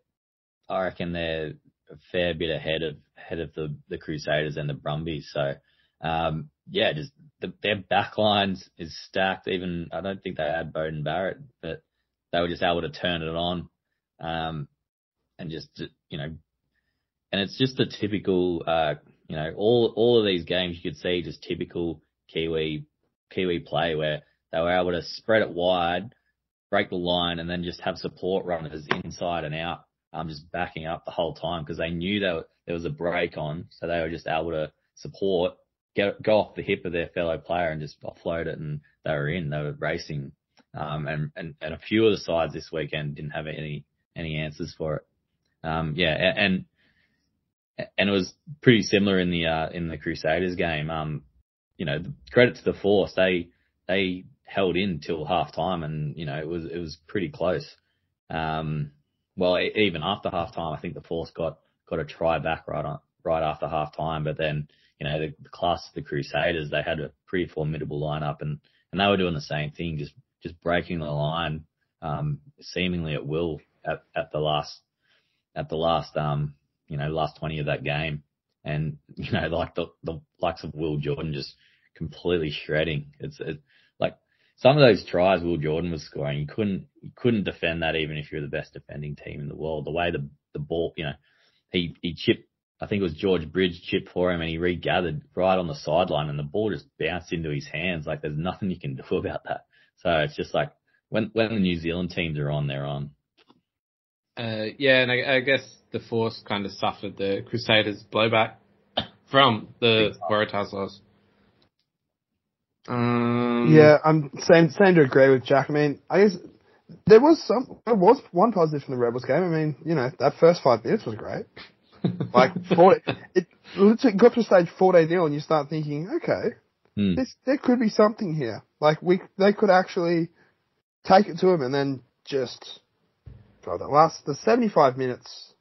Speaker 4: I reckon they're a fair bit ahead of ahead of the the Crusaders and the Brumbies. So um, yeah, just the, their backlines is stacked. Even I don't think they had Beauden Barrett, but they were just able to turn it on. Um, and just you know, and it's just a typical uh, you know all all of these games you could see just typical Kiwi Kiwi play where they were able to spread it wide, break the line, and then just have support runners inside and out, um, just backing up the whole time because they knew that there was a break on, so they were just able to support, get go off the hip of their fellow player and just offload it, and they were in. They were racing, um, and and and a few of the sides this weekend didn't have any any answers for it. Um, yeah, and and it was pretty similar in the uh, in the Crusaders game. Um, you know, credit to the Force, they they held in till half time, and you know it was it was pretty close. Um, well, even after half time, I think the Force got got a try back right on right after half time, but then you know the, the class of the Crusaders, they had a pretty formidable lineup, and and they were doing the same thing, just just breaking the line, um, seemingly at will at at the last at the last um you know last twenty of that game, and [laughs] you know like the the likes of Will Jordan just completely shredding. It's it, some of those tries Will Jordan was scoring, you couldn't you couldn't defend that even if you're the best defending team in the world. The way the the ball, you know, he he chipped. I think it was George Bridge chipped for him, and he regathered right on the sideline, and the ball just bounced into his hands. Like there's nothing you can do about that. So it's just like when when the New Zealand teams are on, they're on.
Speaker 3: Uh, yeah, and I, I guess the Force kind of suffered the Crusaders blowback from the Waratahs loss. Um,
Speaker 5: Yeah, I'm same same to agree with Jack. I mean, I guess there was some there was one positive from the Rebels game. I mean, you know, that first five minutes was great. [laughs] Like four, it literally got to stage four day deal, and you start thinking, okay,
Speaker 4: Hmm.
Speaker 5: this there could be something here. Like we they could actually take it to him, and then just God, the last the seventy five minutes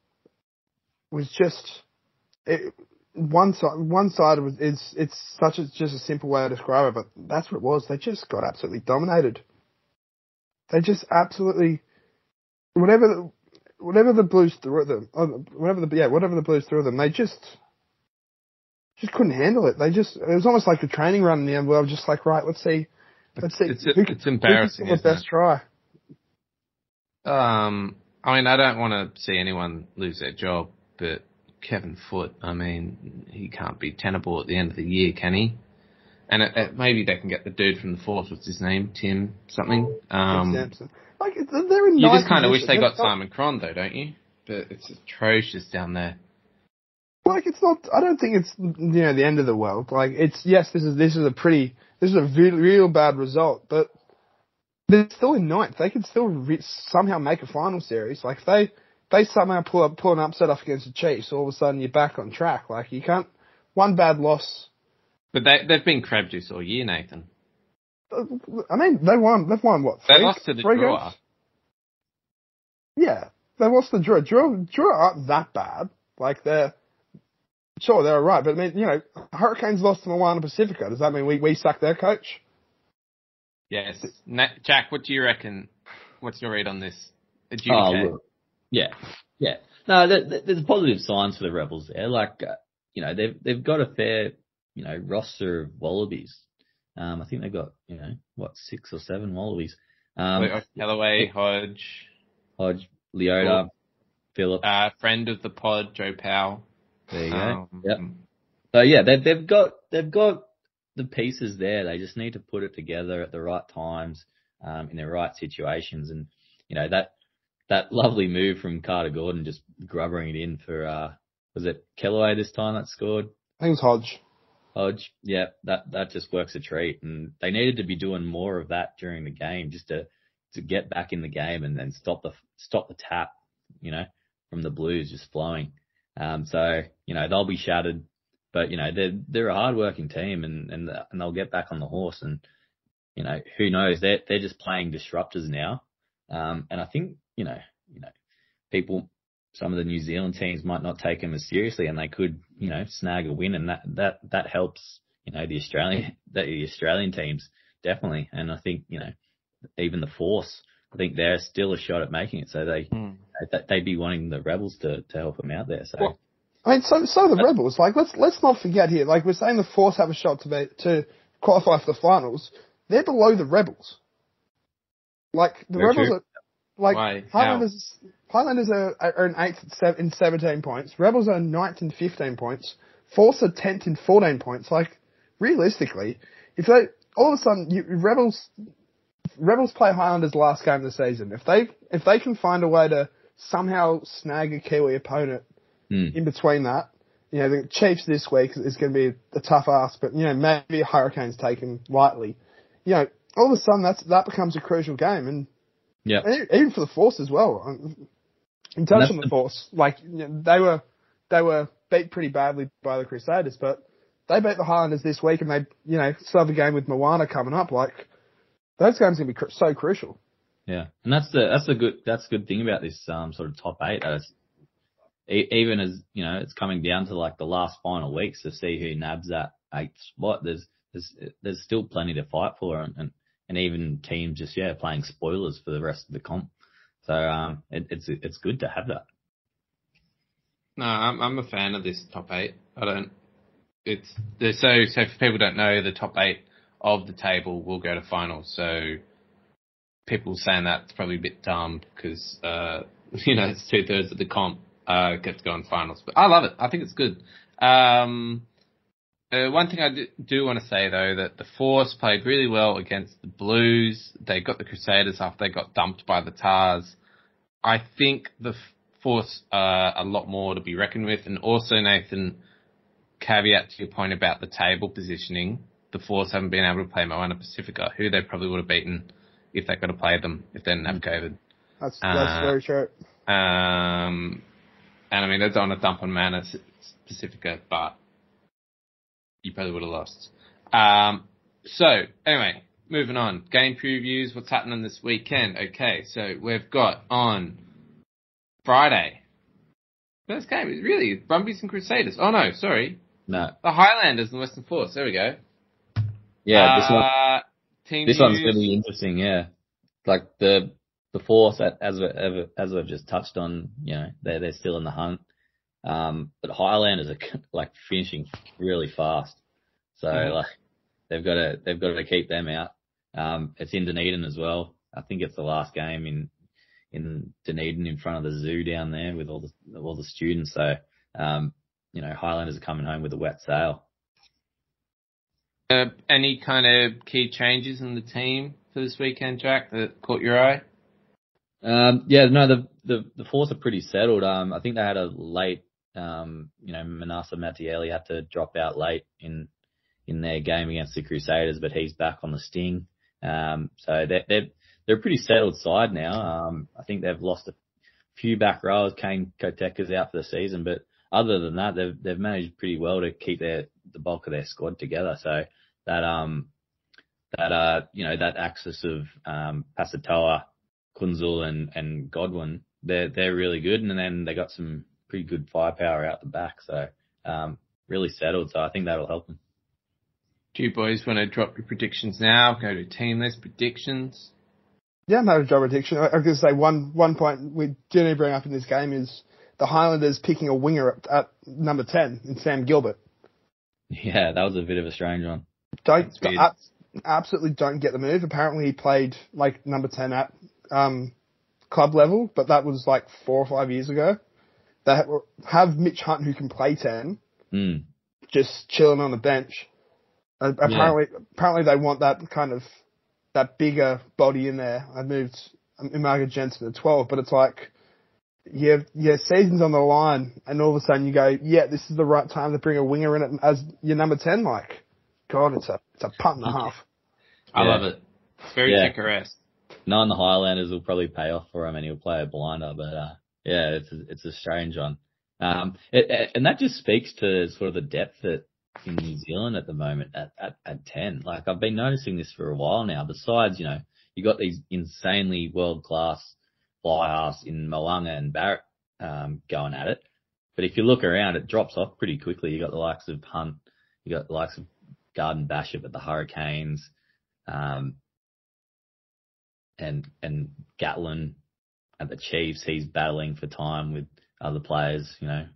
Speaker 5: was just it, one side one side was it's it's such a just a simple way to describe it, but that's what it was. They just got absolutely dominated. They just absolutely whatever the, whatever the Blues threw at them, uh, whatever the yeah whatever the Blues threw at them, they just just couldn't handle it. They just it was almost like a training run in the end. Where I was just like, right, let's see, let's see
Speaker 3: It's-
Speaker 5: who
Speaker 3: it's embarrassing,
Speaker 5: Who the best try.
Speaker 3: Um, I mean, I don't want to see anyone lose their job, but Kevin Foote, I mean, he can't be tenable at the end of the year, can he? And it, it, maybe they can get the dude from the Force. What's his name? Tim something. Um.
Speaker 5: Like they're in.
Speaker 3: you just kind of wish they got Simon Cron, though, don't you? But it's atrocious down there.
Speaker 5: like it's not. I don't think it's you know the end of the world. Like it's yes, this is this is a pretty this is a real, real bad result, but they're still in ninth. They can still re- somehow make a final series. Like if they they somehow pull up pull an upset off against the Chiefs, all of a sudden you're back on track. Like you can't one bad loss.
Speaker 3: But they, they've been crab juice all year, Nathan.
Speaker 5: Uh, I mean they won. They've won what?
Speaker 3: They
Speaker 5: Three,
Speaker 3: lost to the
Speaker 5: three
Speaker 3: draw.
Speaker 5: games? Yeah, they lost the draw. Draw draw aren't that bad. Like they're sure they're right, but I mean you know Hurricanes lost to Moana Pacifica. Does that mean we we suck their coach?
Speaker 3: Yes. Jack, what do you reckon? What's your read on this?
Speaker 4: Oh, look. Yeah. Yeah. No, there, there- there's positive signs for the Rebels there. Like, uh, you know, they've, they've got a fair, you know, roster of Wallabies. Um, I think they've got, you know, what, six or seven Wallabies. Um,
Speaker 3: Kellaway, Hodge,
Speaker 4: Hodge, Leota, Phillip.
Speaker 3: uh, friend of the pod, Joe Powell.
Speaker 4: There you go.
Speaker 3: Um,
Speaker 4: Yep. So yeah, they've they've got they've got the pieces there. They just need to put it together at the right times, um, in the right situations, and you know that that lovely move from Carter Gordon just grubbering it in for uh was it Kellaway this time that scored?
Speaker 5: I think it's Hodge.
Speaker 4: Hodge, yeah, that that just works a treat, and they needed to be doing more of that during the game just to to get back in the game and then stop the stop the tap, you know, from the Blues just flowing. Um, so you know they'll be shattered, but you know they're they're a hardworking team and and and they'll get back on the horse and you know who knows they're they're just playing disruptors now, um, and I think you know you know people some of the New Zealand teams might not take them as seriously, and they could, you know, snag a win, and that that that helps, you know, the Australian [laughs] the Australian teams definitely, and I think you know, even the Force, I think they're still a shot at making it, so they they- they'd be wanting the Rebels to to help them out there. So
Speaker 3: Well,
Speaker 5: I mean, so so the Rebels. Like let's let's not forget here. Like we're saying, the Force have a shot to be to qualify for the finals. They're below the Rebels. Like the
Speaker 4: Very
Speaker 5: Rebels
Speaker 4: true.
Speaker 5: are Like
Speaker 3: Why?
Speaker 5: Highlanders, Highlanders are, are in eighth in 17 points. Rebels are ninth in 15 points. Force are 10th in 14 points. Like, realistically, if they, all of a sudden, you, Rebels, Rebels play Highlanders last game of the season. If they, if they can find a way to somehow snag a Kiwi opponent
Speaker 4: Hmm.
Speaker 5: in between that, you know, the Chiefs this week is going to be a tough ask, but, you know, maybe a Hurricanes taken lightly. You know, all of a sudden that's, that becomes a crucial game and
Speaker 4: Yeah.
Speaker 5: and even for the Force as well. In touch
Speaker 4: that's
Speaker 5: on the
Speaker 4: the-
Speaker 5: Force, like you know, they were they were beat pretty badly by the Crusaders, but they beat the Highlanders this week, and they you know still have a game with Moana coming up. Like those games are gonna be cru- so crucial.
Speaker 4: Yeah, and that's the that's the good that's the good thing about this um sort of top eight. E- even as you know, it's coming down to like the last final weeks to see who nabs that eighth spot. There's there's there's still plenty to fight for, and and, and even teams just yeah playing spoilers for the rest of the comp. So um, it, it's it's good to have that.
Speaker 3: No, I'm I'm a fan of this top eight. I don't. It's so so for people don't know the top eight of the table will go to finals. So people saying that's probably a bit dumb because uh [laughs] you know it's two thirds of the comp uh get to go in finals. But I love it. I think it's good. Um, uh, one thing I do, do want to say though that the Force played really well against the Blues. They got the Crusaders after they got dumped by the Tars. I think the Force are a lot more to be reckoned with, and also Nathan, caveat to your point about the table positioning, the Force haven't been able to play Moana Pacifica, who they probably would have beaten if they could have played them if they didn't have COVID.
Speaker 5: That's that's
Speaker 3: Uh,
Speaker 5: very true.
Speaker 3: Um, and I mean, they're on a dump on Moana Pacifica, but you probably would have lost. Um, so anyway, moving on. Game previews. What's happening this weekend? Okay, so we've got on Friday. First game is really Brumbies and Crusaders. Oh no, sorry,
Speaker 4: No,
Speaker 3: the Highlanders and the Western Force. There we go.
Speaker 4: yeah, this one
Speaker 3: Uh, team
Speaker 4: this one's going to be interesting. Yeah, like the the force that as we, as- as we've just touched on, you know, they're they're still in the hunt. Um, but Highlanders are [laughs] like finishing really fast, so
Speaker 3: Mhm.
Speaker 4: like they've got to they've got to keep them out. Um, it's in Dunedin as well. I think it's the last game in in Dunedin in front of the zoo down there with all the all the students. So um, you know, Highlanders are coming home with a wet sail.
Speaker 3: Uh, any kind of key changes in the team for this weekend, Jack, that caught your eye?
Speaker 4: Um, yeah, no, the, the, the Force are pretty settled. Um, I think they had a late, um, you know, Manasa Mataele had to drop out late in, in their game against the Crusaders, but he's back on the sting. Um, so they're, they're, they're a pretty settled side now. Um, I think they've lost a few back rows. Kane Koteka's out for the season, but other than that, they've, they've managed pretty well to keep their, the bulk of their squad together. So that, um, that, uh, you know, that axis of, um, Pasitoa, Kunzul and, and Godwin, they're, they're really good. And then they got some pretty good firepower out the back. So, um, really settled. So I think that'll help them.
Speaker 3: Do you boys want to drop your predictions now? Go to team list predictions.
Speaker 5: Yeah, I'm having a job prediction. I, I was going to say one one point we do need to bring up in this game is the Highlanders picking a winger at, at number ten in Sam Gilbert.
Speaker 4: Yeah, that was a bit of a strange one.
Speaker 5: Don't ab- absolutely don't get the move. Apparently he played like number ten at um, club level, but that was like four or five years ago. They have Mitch Hunt who can play ten,
Speaker 4: Hmm.
Speaker 5: just chilling on the bench. Uh, apparently, apparently they want that kind of that bigger body in there. I moved Imaga Jensen to twelve, but it's like, yeah, yeah, season's on the line, and all of a sudden you go, yeah, this is the right time to bring a winger in it as your number ten. Like, God, it's a it's a punt and a half. [laughs]
Speaker 3: I
Speaker 4: Yeah.
Speaker 3: love it. It's very
Speaker 4: Yeah.
Speaker 3: Ticker-esque.
Speaker 4: Knowing the Highlanders will probably pay off for him and he'll play a blinder, but, uh, yeah, it's a, it's a strange one. Um, it, it- and that just speaks to sort of the depth that in New Zealand at the moment at, at, at 10. Like I've been noticing this for a while now. Besides, you know, you got these insanely world class fly in Mo'unga and Barrett, um, going at it. But if you look around, it drops off pretty quickly. You got the likes of Hunt, you got the likes of Garden-Bachop at the Hurricanes, um, and and Gatland at the Chiefs. He's battling for time with other players. You know,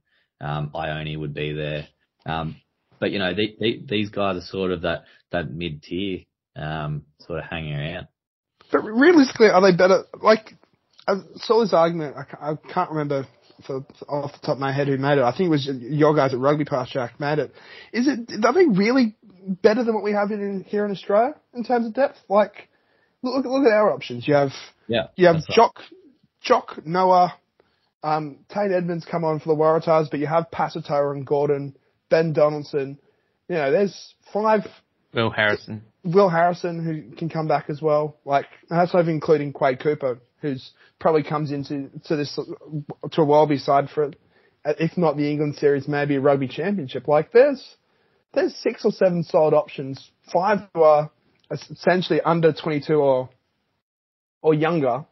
Speaker 4: um, Ione would be there. Um, but you know, they, they, these guys are sort of that that mid tier, um, sort of hanging around.
Speaker 5: But realistically, are they better? Like, I saw this argument. I can't, I can't remember for, off the top of my head who made it. I think it was your guys at Rugby Pass Jack made it. Is it? Are they really better than what we have in, here in Australia in terms of depth? Like, look look at our options. You have
Speaker 4: Yeah.
Speaker 5: you have
Speaker 4: that's right.
Speaker 5: Jock, Noah, um, Tane Edmed come on for the Waratahs, but you have Pasitoa and Gordon, Ben Donaldson. You know, there's five.
Speaker 3: Will Harrison.
Speaker 5: Will Harrison who can come back as well. Like that's not even including Quade Cooper, who's probably comes into to this to a Wallaby side for, if not the England series, maybe a rugby championship. Like there's there's six or seven solid options. Five who are essentially under 22 or or younger.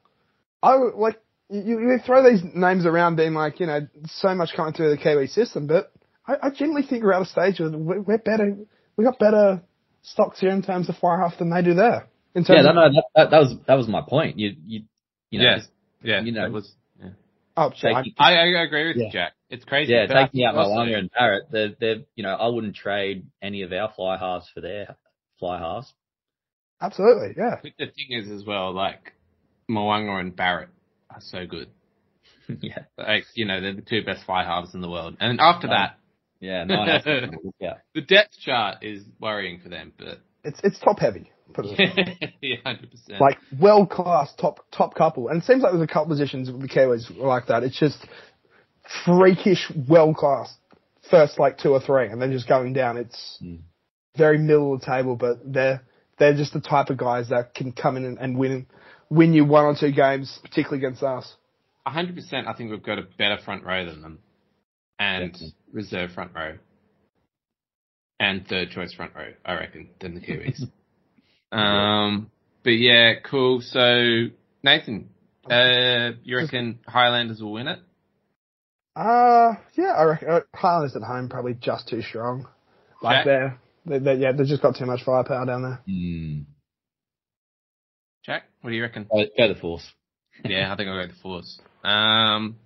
Speaker 5: I would- like you, you throw these names around, being like you know so much coming through the Kiwi system, but I, I generally think we're at a stage where we're, we're better. We got better stocks here in terms of fire half than they do there. In terms
Speaker 4: Yeah,
Speaker 5: of,
Speaker 4: no, no, that, that, that was that was my point. You you you know,
Speaker 3: Yeah.
Speaker 4: just-
Speaker 3: Yeah,
Speaker 4: You know,
Speaker 3: that was. Yeah,
Speaker 5: oh, sorry,
Speaker 4: taking,
Speaker 3: I, I agree with
Speaker 5: Yeah.
Speaker 3: you, Jack. It's crazy.
Speaker 4: yeah,
Speaker 3: but I
Speaker 4: taking out
Speaker 3: think
Speaker 4: Malanga and Barrett, they're they're you know I wouldn't trade any of our fly halves for their fly halves.
Speaker 5: absolutely, yeah.
Speaker 3: I think the thing is as well, like Mo'unga and Barrett are so good. [laughs]
Speaker 4: yeah,
Speaker 3: Like you know, they're the two best fly halves in the world. And after
Speaker 4: Um,
Speaker 3: that,
Speaker 4: yeah, no one else. can
Speaker 3: the depth chart is worrying for them. But
Speaker 5: It's it's top heavy. Put it this [laughs]
Speaker 3: yeah, hundred percent.
Speaker 5: like world class top top couple, and it seems like there's a couple positions with the Kiwis like that. It's just freakish world class first like two or three, and then just going down. It's
Speaker 4: Mm.
Speaker 5: very middle of the table, but they're they're just the type of guys that can come in and, and win win you one or two games, particularly against us.
Speaker 3: hundred percent. I think we've got a better front row than them, and
Speaker 4: Definitely.
Speaker 3: reserve front row, and third choice front row. I reckon than the Kiwis. [laughs] um, but yeah, cool. So Nathan, uh, you reckon Highlanders will win it?
Speaker 5: Uh yeah, I reckon uh, Highlanders at home probably just too strong. Like
Speaker 3: Jack?
Speaker 5: they're, they they yeah, they've just got too much firepower down there.
Speaker 4: Mm.
Speaker 3: Jack, what do you reckon?
Speaker 4: Go, go the force. [laughs]
Speaker 3: yeah, I think I'll go the Force. Um,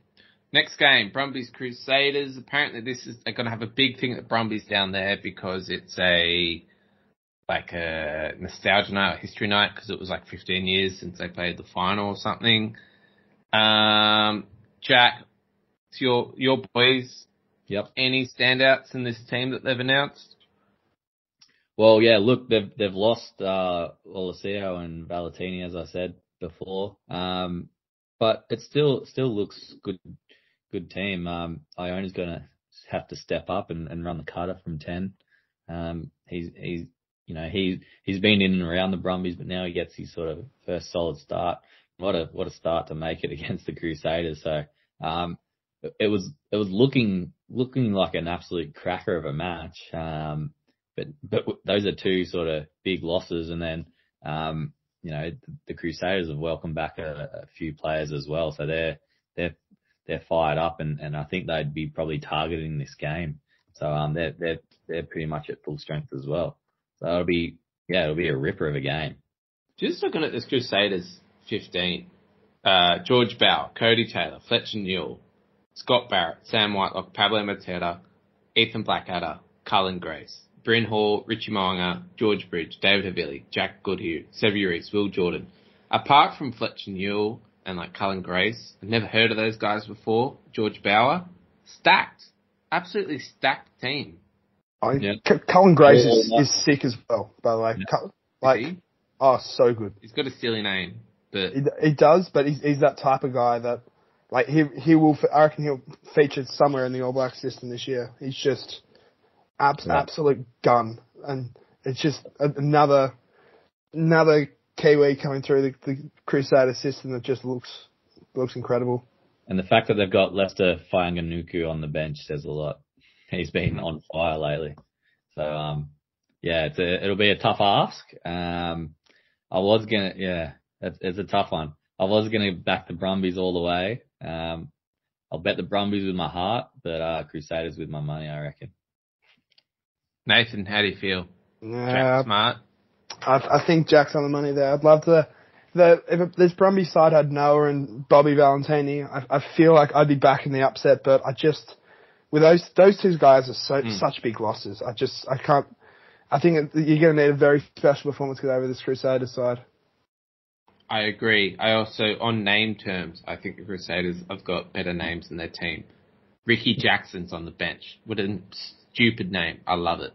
Speaker 3: next game, Brumbies Crusaders. Apparently, this is they're going to have a big thing at Brumbies down there because it's a like a nostalgia night, or history night, because it was like 15 years since they played the final or something. Um, Jack, it's your your boys.
Speaker 4: Yep.
Speaker 3: Any standouts in this team that they've announced?
Speaker 4: Well, yeah, look, they've they've lost uh and Valetini, as I said before. Um, but it still still looks good good team. Um, Iona's gonna have to step up and, and run the cutter from ten. Um, he's he's you know he he's been in and around the Brumbies, but now he gets his sort of first solid start. What a what a start to make it [laughs] against the Crusaders. So um, it- it was it was looking looking like an absolute cracker of a match. Um, but but those are two sort of big losses, and then um, you know the, Crusaders have welcomed back a, a few players as well, so they're they're they're fired up, and, and I think they'd be probably targeting this game. So um, they're they're they're pretty much at full strength as well. So it'll be yeah, it'll be a ripper of a game.
Speaker 3: Just looking at this Crusaders 15, uh, George Bower, Codie Taylor, Fletcher Newell, Scott Barrett, Sam Whitelock, Pablo Matera, Ethan Blackadder, Cullen Grace, Bryn Hall, Richie Mo'unga, George Bridge, David Havili, Jack Goodhue, Sevu Reece, Will Jordan. Apart from Fletcher Newell and like Cullen Grace, I've never heard of those guys before. George Bower, stacked, absolutely stacked team.
Speaker 5: I,
Speaker 4: Yeah.
Speaker 5: C- Cullen Grace
Speaker 4: Yeah,
Speaker 5: is, is sick as well. By the way,
Speaker 4: Yeah.
Speaker 5: Col- like oh, so good.
Speaker 3: He's got a silly name, but
Speaker 5: He, he does, but he's, he's that type of guy that, like, he he will. I reckon he'll feature somewhere in the All Black system this year. He's just abs-
Speaker 4: Yeah.
Speaker 5: absolute gun, and it's just another another Kiwi coming through the, the Crusader system that just looks looks incredible.
Speaker 4: And the fact that they've got Leicester Fainga'anuku on the bench says a lot. He's been on fire lately. So, um, yeah, it's a, it'll be a tough ask. Um, I was gonna, yeah, it's, it's a tough one. I was gonna back the Brumbies all the way. Um, I'll bet the Brumbies with my heart, but, uh, Crusaders with my money, I reckon.
Speaker 3: Nathan, how do you feel?
Speaker 5: Yeah,
Speaker 3: Jack Smart.
Speaker 5: I, I think Jack's on the money there. I'd love to. The if this Brumby side had Noah and Bobby Valetini, I, I feel like I'd be back in the upset. But I just with those those two guys are so
Speaker 3: Mm.
Speaker 5: such big losses. I just I can't. I think it- you're going to need a very special performance to get over this Crusader side.
Speaker 3: I agree. I also, on name terms, I think the Crusaders have got better names in their team. Ricky Jackson's on the bench. What a stupid name. I love it.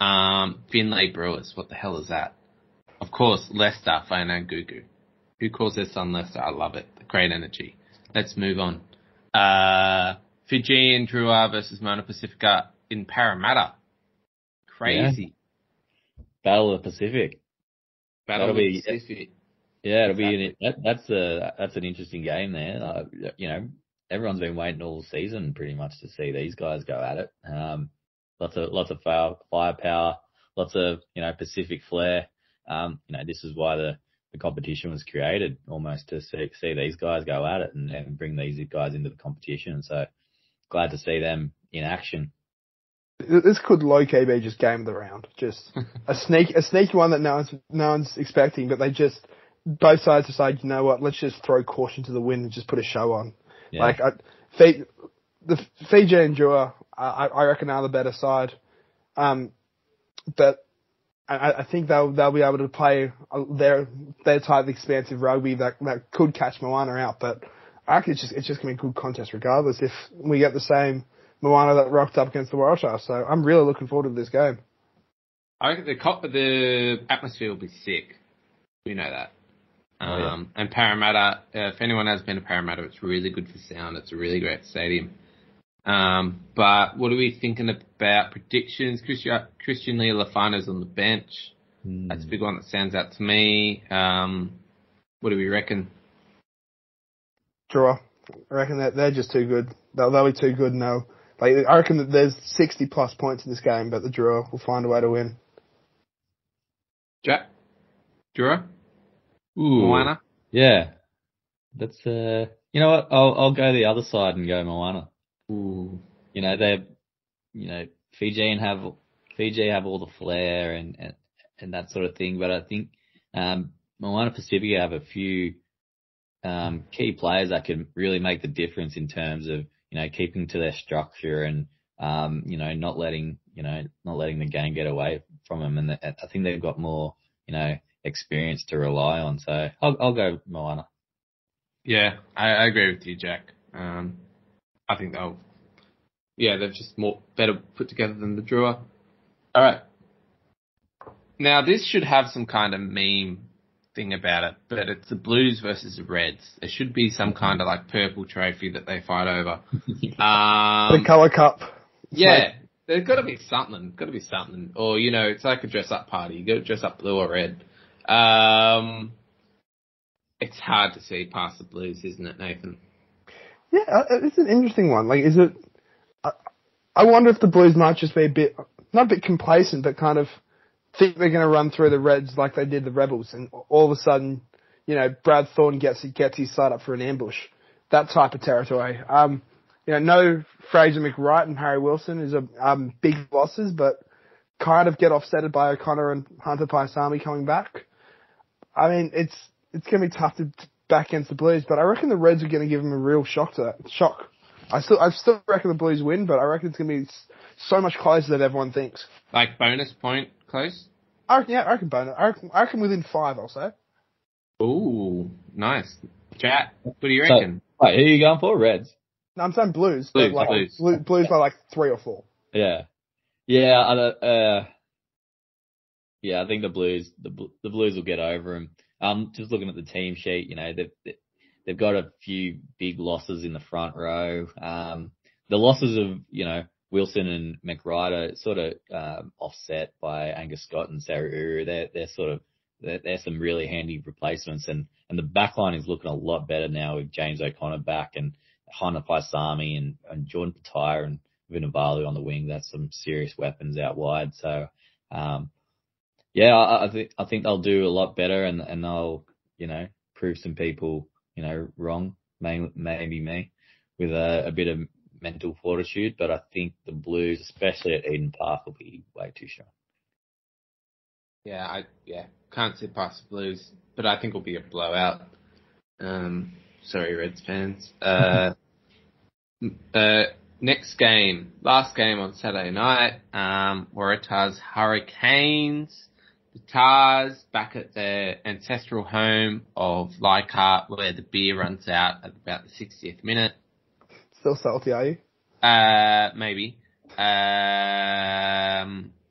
Speaker 3: Um, Finlay Brewers. What the hell is that? Of course, Leicester, Fainga'anuku. Who calls their son Leicester? I love it. Great energy. Let's move on. Uh, Fijian Drua versus Moana Pacifica in Parramatta. Crazy.
Speaker 4: Battle of the Pacific.
Speaker 3: Battle
Speaker 4: That'll
Speaker 3: of the
Speaker 4: be-
Speaker 3: Pacific.
Speaker 4: Yeah, it'll be an, that, that's a that's an interesting game there. Uh, you know, everyone's been waiting all season pretty much to see these guys go at it. Um, lots of lots of fire, firepower, lots of you know Pacific flair. Um, you know, this is why the the competition was created almost to see see these guys go at it and, and bring these guys into the competition. So glad to see them in action.
Speaker 5: This could low key be just game of the round. Just [laughs] a sneak, a sneaky one that no one's no one's expecting, but they just both sides decide, you know what, let's just throw caution to the wind and just put a show on.
Speaker 4: Yeah.
Speaker 5: Like I, Fi- the Fiji and Drua, I, I reckon are the better side. Um, but I, I think they'll they'll be able to play uh, their their type of expansive rugby that that could catch Moana out. But I reckon it's just it's just gonna be a good contest regardless. If we get the same Moana that rocked up against the Waratahs, so I'm really looking forward to this game.
Speaker 3: I reckon the co- the atmosphere will be sick. We know that.
Speaker 4: Oh, yeah.
Speaker 3: Um, and Parramatta, uh, if anyone has been to Parramatta, it's really good for sound. It's a really great stadium. Um, but what are we thinking about predictions? Christian, Christian Leali'ifano's on the bench.
Speaker 4: Hmm.
Speaker 3: That's a big one that stands out to me. Um, what do we reckon?
Speaker 5: Draw. I reckon that they're just too good. They'll, they'll be too good now. Like I reckon that there's 60 plus points in this game, but the Drua will find a way to win.
Speaker 3: Jack? Drua?
Speaker 4: Ooh.
Speaker 3: Moana?
Speaker 4: Yeah. That's uh you know what? I'll I'll go the other side and go Moana.
Speaker 3: Ooh.
Speaker 4: You know, they're you know, Fijian have Fiji have all the flair and, and and that sort of thing, but I think um Moana Pacifica have a few um key players that can really make the difference in terms of, you know, keeping to their structure and um, you know, not letting, you know, not letting the game get away from them. And I think they've got more, you know, experience to rely on. So I'll, I'll go Moana.
Speaker 3: Yeah, I, I agree with you, Jack. Um, I think they'll, yeah, they're just more better put together than the Drua. All right. Now this should have some kind of meme thing about it, but it's the Blues versus the Reds. There should be some kind of like purple trophy that they fight over. [laughs]
Speaker 5: the
Speaker 3: Um,
Speaker 5: color cup.
Speaker 3: yeah, there's got to be something. Got to be something, or you know, it's like a dress up party. You got to dress up blue or red. Um, it's hard to see past the Blues, isn't it, Nathan?
Speaker 5: Yeah, uh, it's an interesting one. Like, is it? I, I wonder if the Blues might just be a bit, not a bit complacent, but kind of think they're going to run through the Reds like they did the Rebels, and all of a sudden, you know, Brad Thornton gets gets his side up for an ambush. That type of territory. Um, you know, no Fraser McReight and Harry Wilson is a um, big losses, but kind of get offsetted by O'Connor and Hunter Paisami coming back. I mean, it's it's going to be tough to to back against the Blues, but I reckon the Reds are going to give them a real shock to that shock. I still I still reckon the Blues win, but I reckon it's going to be so much closer than everyone thinks.
Speaker 3: Like bonus point close.
Speaker 5: I reckon, yeah, I reckon bonus. I reckon, I reckon within five, I'll say.
Speaker 3: Ooh, nice. Chat, what do you
Speaker 4: So-
Speaker 3: reckon?
Speaker 4: Wait, who are you going for? Reds?
Speaker 5: No, I'm saying Blues,
Speaker 3: Blues,
Speaker 5: like
Speaker 3: Blues.
Speaker 5: Blu- Blues by like three or four.
Speaker 4: Yeah. Yeah, I, don't- uh, yeah, I think the Blues, the, the Blues will get over them. Um, just looking at the team sheet, you know, they've, they've got a few big losses in the front row. Um, the losses of, you know, Wilson and McReight sort of, um, offset by Angus Scott and Seru Uru. They're, they're sort of, they're, they're some really handy replacements and, and the back line is looking a lot better now with James O'Connor back and Hunter Paisami and, and Jordan Petaia and Vunivalu on the wing. That's some serious weapons out wide. So, um, yeah, I, I think, I think they'll do a lot better and, and they'll, you know, prove some people, you know, wrong. May, maybe me with a, a bit of mental fortitude, but I think the Blues, especially at Eden Park, will be way too strong.
Speaker 3: Yeah, I yeah can't see past the Blues, but I think it'll be a blowout. Um, sorry, Reds fans. [laughs] Uh, uh, next game, last game on Saturday night. Um, Waratahs Hurricanes. The Tars back at their ancestral home of Leichhardt where the beer runs out at about the 60th minute.
Speaker 5: Still salty, are you?
Speaker 3: Uh, maybe. Um,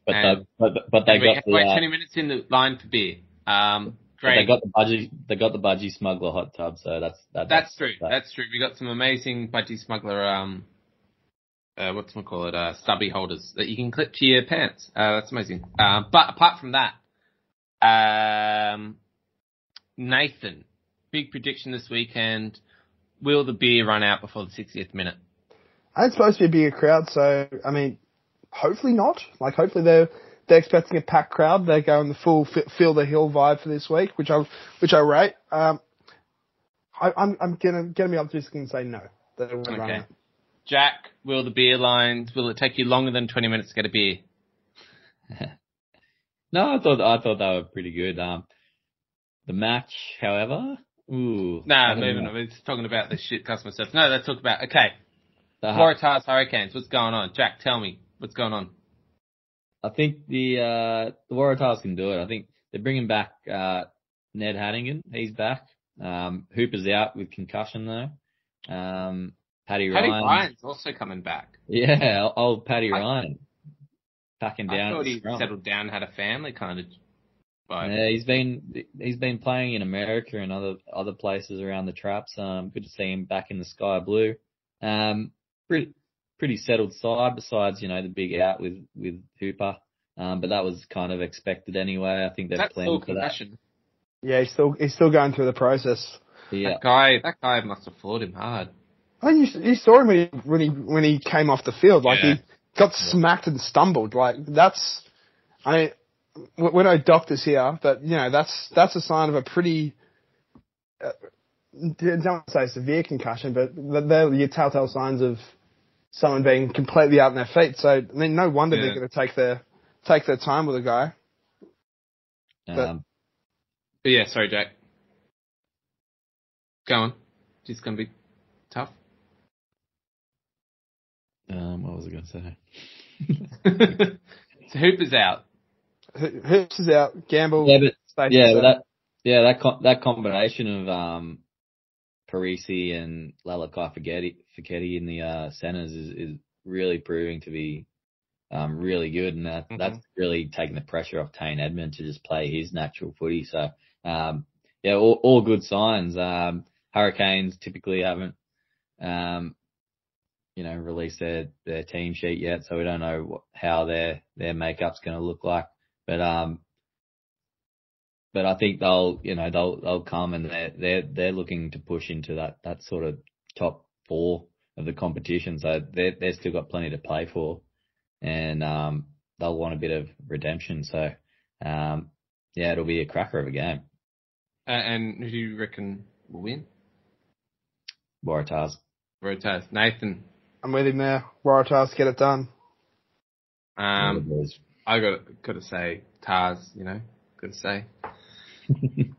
Speaker 4: But
Speaker 3: and-
Speaker 4: they, but, but they got the
Speaker 3: wait
Speaker 4: uh,
Speaker 3: 20 minutes in the line for beer. Um, great.
Speaker 4: they got the budgie they got the budgie smuggler hot tub, so that's that,
Speaker 3: That's true.
Speaker 4: that.
Speaker 3: That's true. We got some amazing budgie smuggler, um, uh, what's we call it, uh, stubby holders that you can clip to your pants. Uh, that's amazing. Um, but apart from that, um, Nathan, big prediction this weekend. Will the beer run out before the 60th minute?
Speaker 5: It's supposed to be a bigger crowd, so I mean, hopefully not. Like, hopefully they're they're expecting a packed crowd. They're going the full feel the hill vibe for this week, which I which I rate. Um, I, I'm I'm gonna gonna be optimistic and say no. They won't run out.
Speaker 3: Jack, will the beer lines, will it take you longer than 20 minutes to get a beer? [laughs]
Speaker 4: No, I thought I thought they were pretty good. Um, the match, however, ooh,
Speaker 3: Nah, moving on. We're just talking about the shit customer service. No, let's talk about, okay.
Speaker 4: The-
Speaker 3: Waratahs Hurricanes, what's going on? Jack, tell me, what's going on?
Speaker 4: I think the uh, the Waratahs can do it. I think they're bringing back uh, Ned Hannigan. He's back. Um, Hooper's out with concussion though. Um, Paddy,
Speaker 3: Paddy
Speaker 4: Ryan.
Speaker 3: Ryan's also coming back.
Speaker 4: Yeah, old Paddy
Speaker 3: I-
Speaker 4: Ryan. Packing
Speaker 3: I thought he
Speaker 4: scrum.
Speaker 3: settled down, had a family kind of vibe.
Speaker 4: Yeah, he's been he's been playing in America and other other places around the traps. Um, good to see him back in the sky blue. Um, pretty pretty settled side. Besides, you know, the big out with with Hooper. Um, but that was kind of expected anyway. I think they've
Speaker 3: That's
Speaker 4: planned
Speaker 3: all
Speaker 4: for that.
Speaker 3: concussion.
Speaker 5: Yeah, he's still he's still going through the process.
Speaker 4: Yeah,
Speaker 3: That guy, that guy must have floored him hard.
Speaker 5: I mean, you, you saw him when he, when he when he came off the field. Like
Speaker 3: Yeah.
Speaker 5: he got smacked and stumbled. Like that's, I mean, we- we're no doctors here, but you know that's that's a sign of a pretty. Uh, don't want to say severe concussion, but they're your telltale signs of someone being completely out on their feet. So I mean, no wonder
Speaker 3: Yeah.
Speaker 5: they're going to take their take their time with a guy. But-
Speaker 4: um,
Speaker 3: But yeah, sorry, Jack. Go on. Going to be tough.
Speaker 4: Um, what was I going to say? [laughs]
Speaker 3: so Hooper's out.
Speaker 5: Ho- Hoops is out. Gamble.
Speaker 4: Yeah, but yeah, but that yeah that co- that combination of um, Perese and Lalakai Foketi Foketi in the uh, centers is, is really proving to be um, really good, and that
Speaker 3: Mhm.
Speaker 4: that's really taking the pressure off Tane Edmed to just play his natural footy. So um, yeah, all, all good signs. Um, Hurricanes typically haven't um, you know released their their team sheet yet, so we don't know what, how their their makeup's going to look like. But um, but I think they'll, you know, they'll they'll come and they're they're they're looking to push into that that sort of top four of the competition. So they they've still got plenty to play for, and um, they'll want a bit of redemption. So um, yeah, it'll be a cracker of a game.
Speaker 3: Uh, and who do you reckon will win?
Speaker 4: Waratahs.
Speaker 3: Rotas. Nathan.
Speaker 5: I'm with him there. Waratahs get it done.
Speaker 3: Um, I got got to say Tars. You know, got to say. [laughs]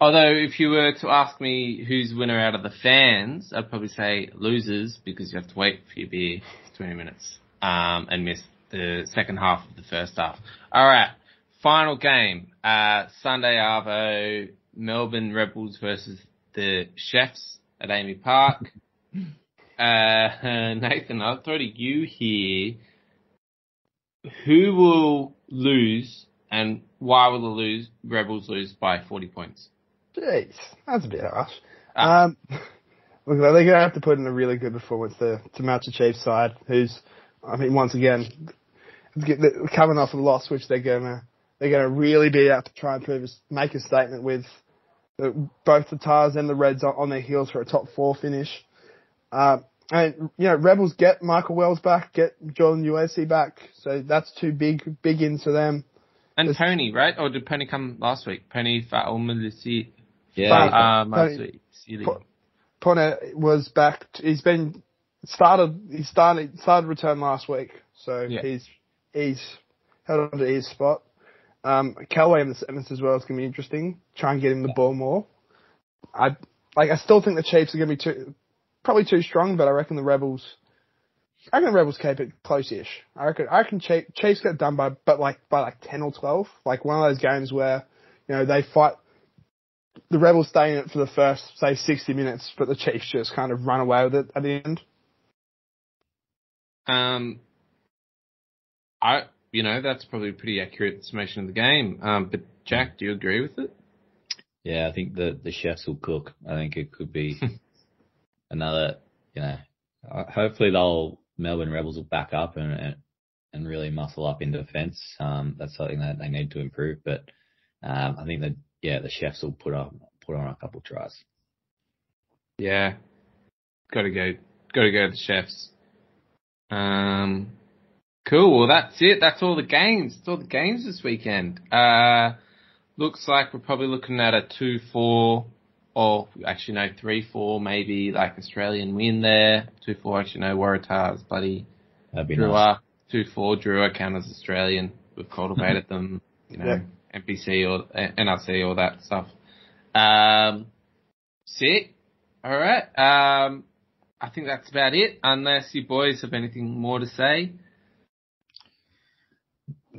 Speaker 3: Although, if you were to ask me who's winner out of the fans, I'd probably say losers because you have to wait for your beer for 20 minutes um, and miss the second half of the first half. All right, final game. Uh, Sunday Arvo, Melbourne Rebels versus the Chefs at AAMI Park. [laughs] Uh, [laughs] Nathan, I'll throw to you here. Who will lose and why will the lose Rebels lose by 40 points?
Speaker 5: Jeez, that's a bit harsh.
Speaker 3: Ah.
Speaker 5: Um, [laughs] look, they're going to have to put in a really good performance to, to match the Chiefs side, who's, I mean, once again, coming off a loss, which they're going to they're going to really be out to try and prove, make a statement with the, both the Tars and the Reds on their heels for a top four finish. Um, and you know, Rebels get Michael Wells back, get Jordan Uelese back, so that's two big big ins for them.
Speaker 3: And
Speaker 5: This-
Speaker 3: Pony, right? Or did Pony come last week? Pony Fa'amausili.
Speaker 4: Yeah,
Speaker 5: But-
Speaker 3: Um,
Speaker 5: Pony-
Speaker 3: week.
Speaker 5: Po- Ponner was back. He's been started. He started started return last week, so
Speaker 3: Yeah.
Speaker 5: he's he's held on to his spot. Um, Kellaway in the sevens as well is going to be interesting. Try and get him the ball more. I like. I still think the Chiefs are going to be too probably too strong, but I reckon the Rebels I reckon the Rebels keep it close-ish. I reckon I reckon Chiefs, Chiefs get done by but like by like ten or twelve. Like one of those games where you know they fight. The Rebels stay in it for the first say sixty minutes, but the Chiefs just kind of run away with it at the end.
Speaker 3: Um, I you know that's probably a pretty accurate summation of the game. Um, but Jack, do you agree with it?
Speaker 4: Yeah, I think the the chefs will cook. I think it could be [laughs] another. You know, uh, hopefully they'll Melbourne Rebels will back up and and, really muscle up in defence. Um, that's something that they need to improve. But um, I think that yeah, the chefs will put on put on a couple tries.
Speaker 3: Yeah, got to go, got to go to the chefs. Um, cool. Well, that's it. That's all the games. That's all the games this weekend. Uh, looks like we're probably looking at a two-four, or actually no, three-four, maybe like Australian win there. Two-four. Actually, no, Waratahs, bloody
Speaker 4: That'd be nice.
Speaker 3: Two-four. Drua count as Australian. We've cultivated them. [laughs] You know, NPC or NRC, all that stuff. Um, sick. All right. Um, I think that's about it. Unless you boys have anything more to say.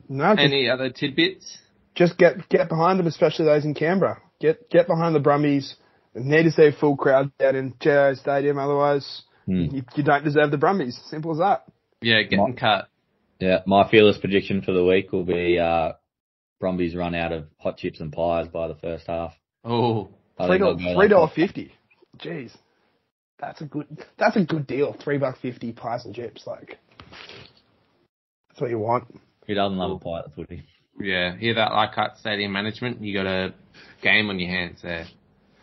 Speaker 5: No, just,
Speaker 3: Any other tidbits?
Speaker 5: just get get behind them, especially those in Canberra. Get get behind the Brumbies. Need to see a full crowd out in GIO Stadium, otherwise
Speaker 4: Hmm.
Speaker 5: you, you don't deserve the Brumbies. Simple as that.
Speaker 3: Yeah, getting cut.
Speaker 4: Yeah, my fearless prediction for the week will be uh, Brumbies run out of hot chips and pies by the first half.
Speaker 3: Oh,
Speaker 4: I
Speaker 5: Three
Speaker 4: think they'll
Speaker 5: dollars three dollar fifty. Jeez, that's a good that's a good deal. Three buck fifty pies and chips. Like that's what you want.
Speaker 4: that. Who doesn't love a pie at the footy?
Speaker 3: yeah. Hear that, Leichhardt Stadium management? You got a game on your hands there.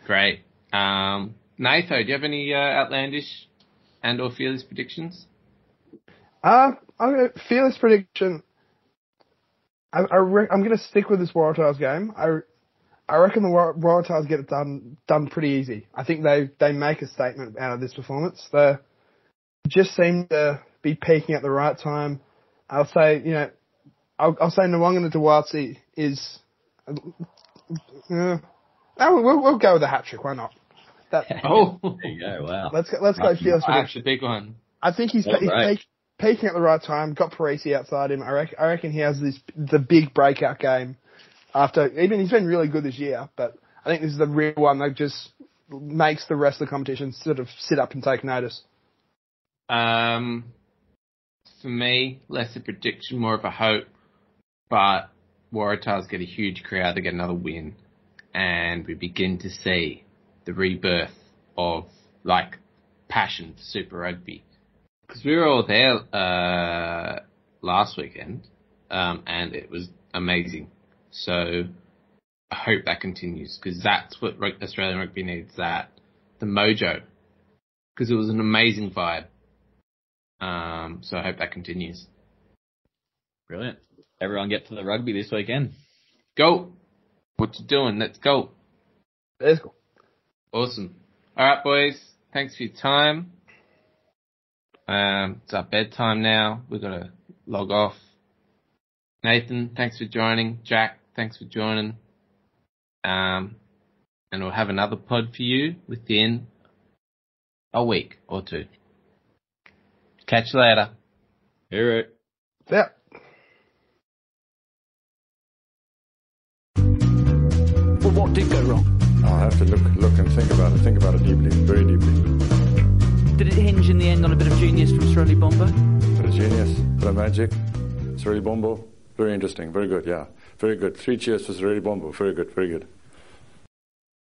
Speaker 3: Great. Um, do you have any uh, outlandish and or fearless predictions?
Speaker 5: Uh, I'm fearless prediction. I, I re- I'm gonna stick with this Waratahs game. I I reckon the War- Waratahs get it done done pretty easy. I think they they make a statement out of this performance. They just seem to be peaking at the right time. I'll say you know I'll, I'll say Nawaqanitawase is. Uh, no, we'll, we'll go with a hat trick. Why not? That, [laughs]
Speaker 3: Oh,
Speaker 4: There you go. Wow.
Speaker 5: let's go. Let's go.
Speaker 4: Lucky.
Speaker 5: Fearless
Speaker 3: that's a big one.
Speaker 5: I think he's,
Speaker 4: Oh,
Speaker 5: he's
Speaker 4: right.
Speaker 5: peaking at the right time. Got Perese outside him. I reckon, I reckon he has this the big breakout game. After even he's been really good this year, but I think this is the real one that just makes the rest of the competition sort of sit up and take notice.
Speaker 3: Um, for me, less a prediction, more of a hope. But Waratahs get a huge crowd, they get another win, and we begin to see the rebirth of like passion for Super Rugby. Because we were all there uh, last weekend, um, and it was amazing. So I hope that continues because that's what Australian rugby needs. That the mojo, because it was an amazing vibe. Um, so I hope that continues.
Speaker 4: Brilliant. Everyone get to the rugby this weekend.
Speaker 3: Go. What you doing? Let's go.
Speaker 5: Let's go.
Speaker 3: Awesome. All right, boys. Thanks for your time. Um, it's our bedtime now. We've got to log off. Nathan, thanks for joining. Jack, thanks for joining. Um, and we'll have another pod for you within a week or two. Catch you later.
Speaker 4: Hear it.
Speaker 5: Yeah.
Speaker 1: What did go wrong?
Speaker 6: I'll have to look, look and think about it. Think about it deeply, very deeply.
Speaker 1: Did it hinge in the end on a bit of genius from Strolly Bomber?
Speaker 6: Bit of genius, bit of magic. Really Bombo. Very interesting, very good, yeah. Very good. Three cheers for Really Bombo. Very good, very good.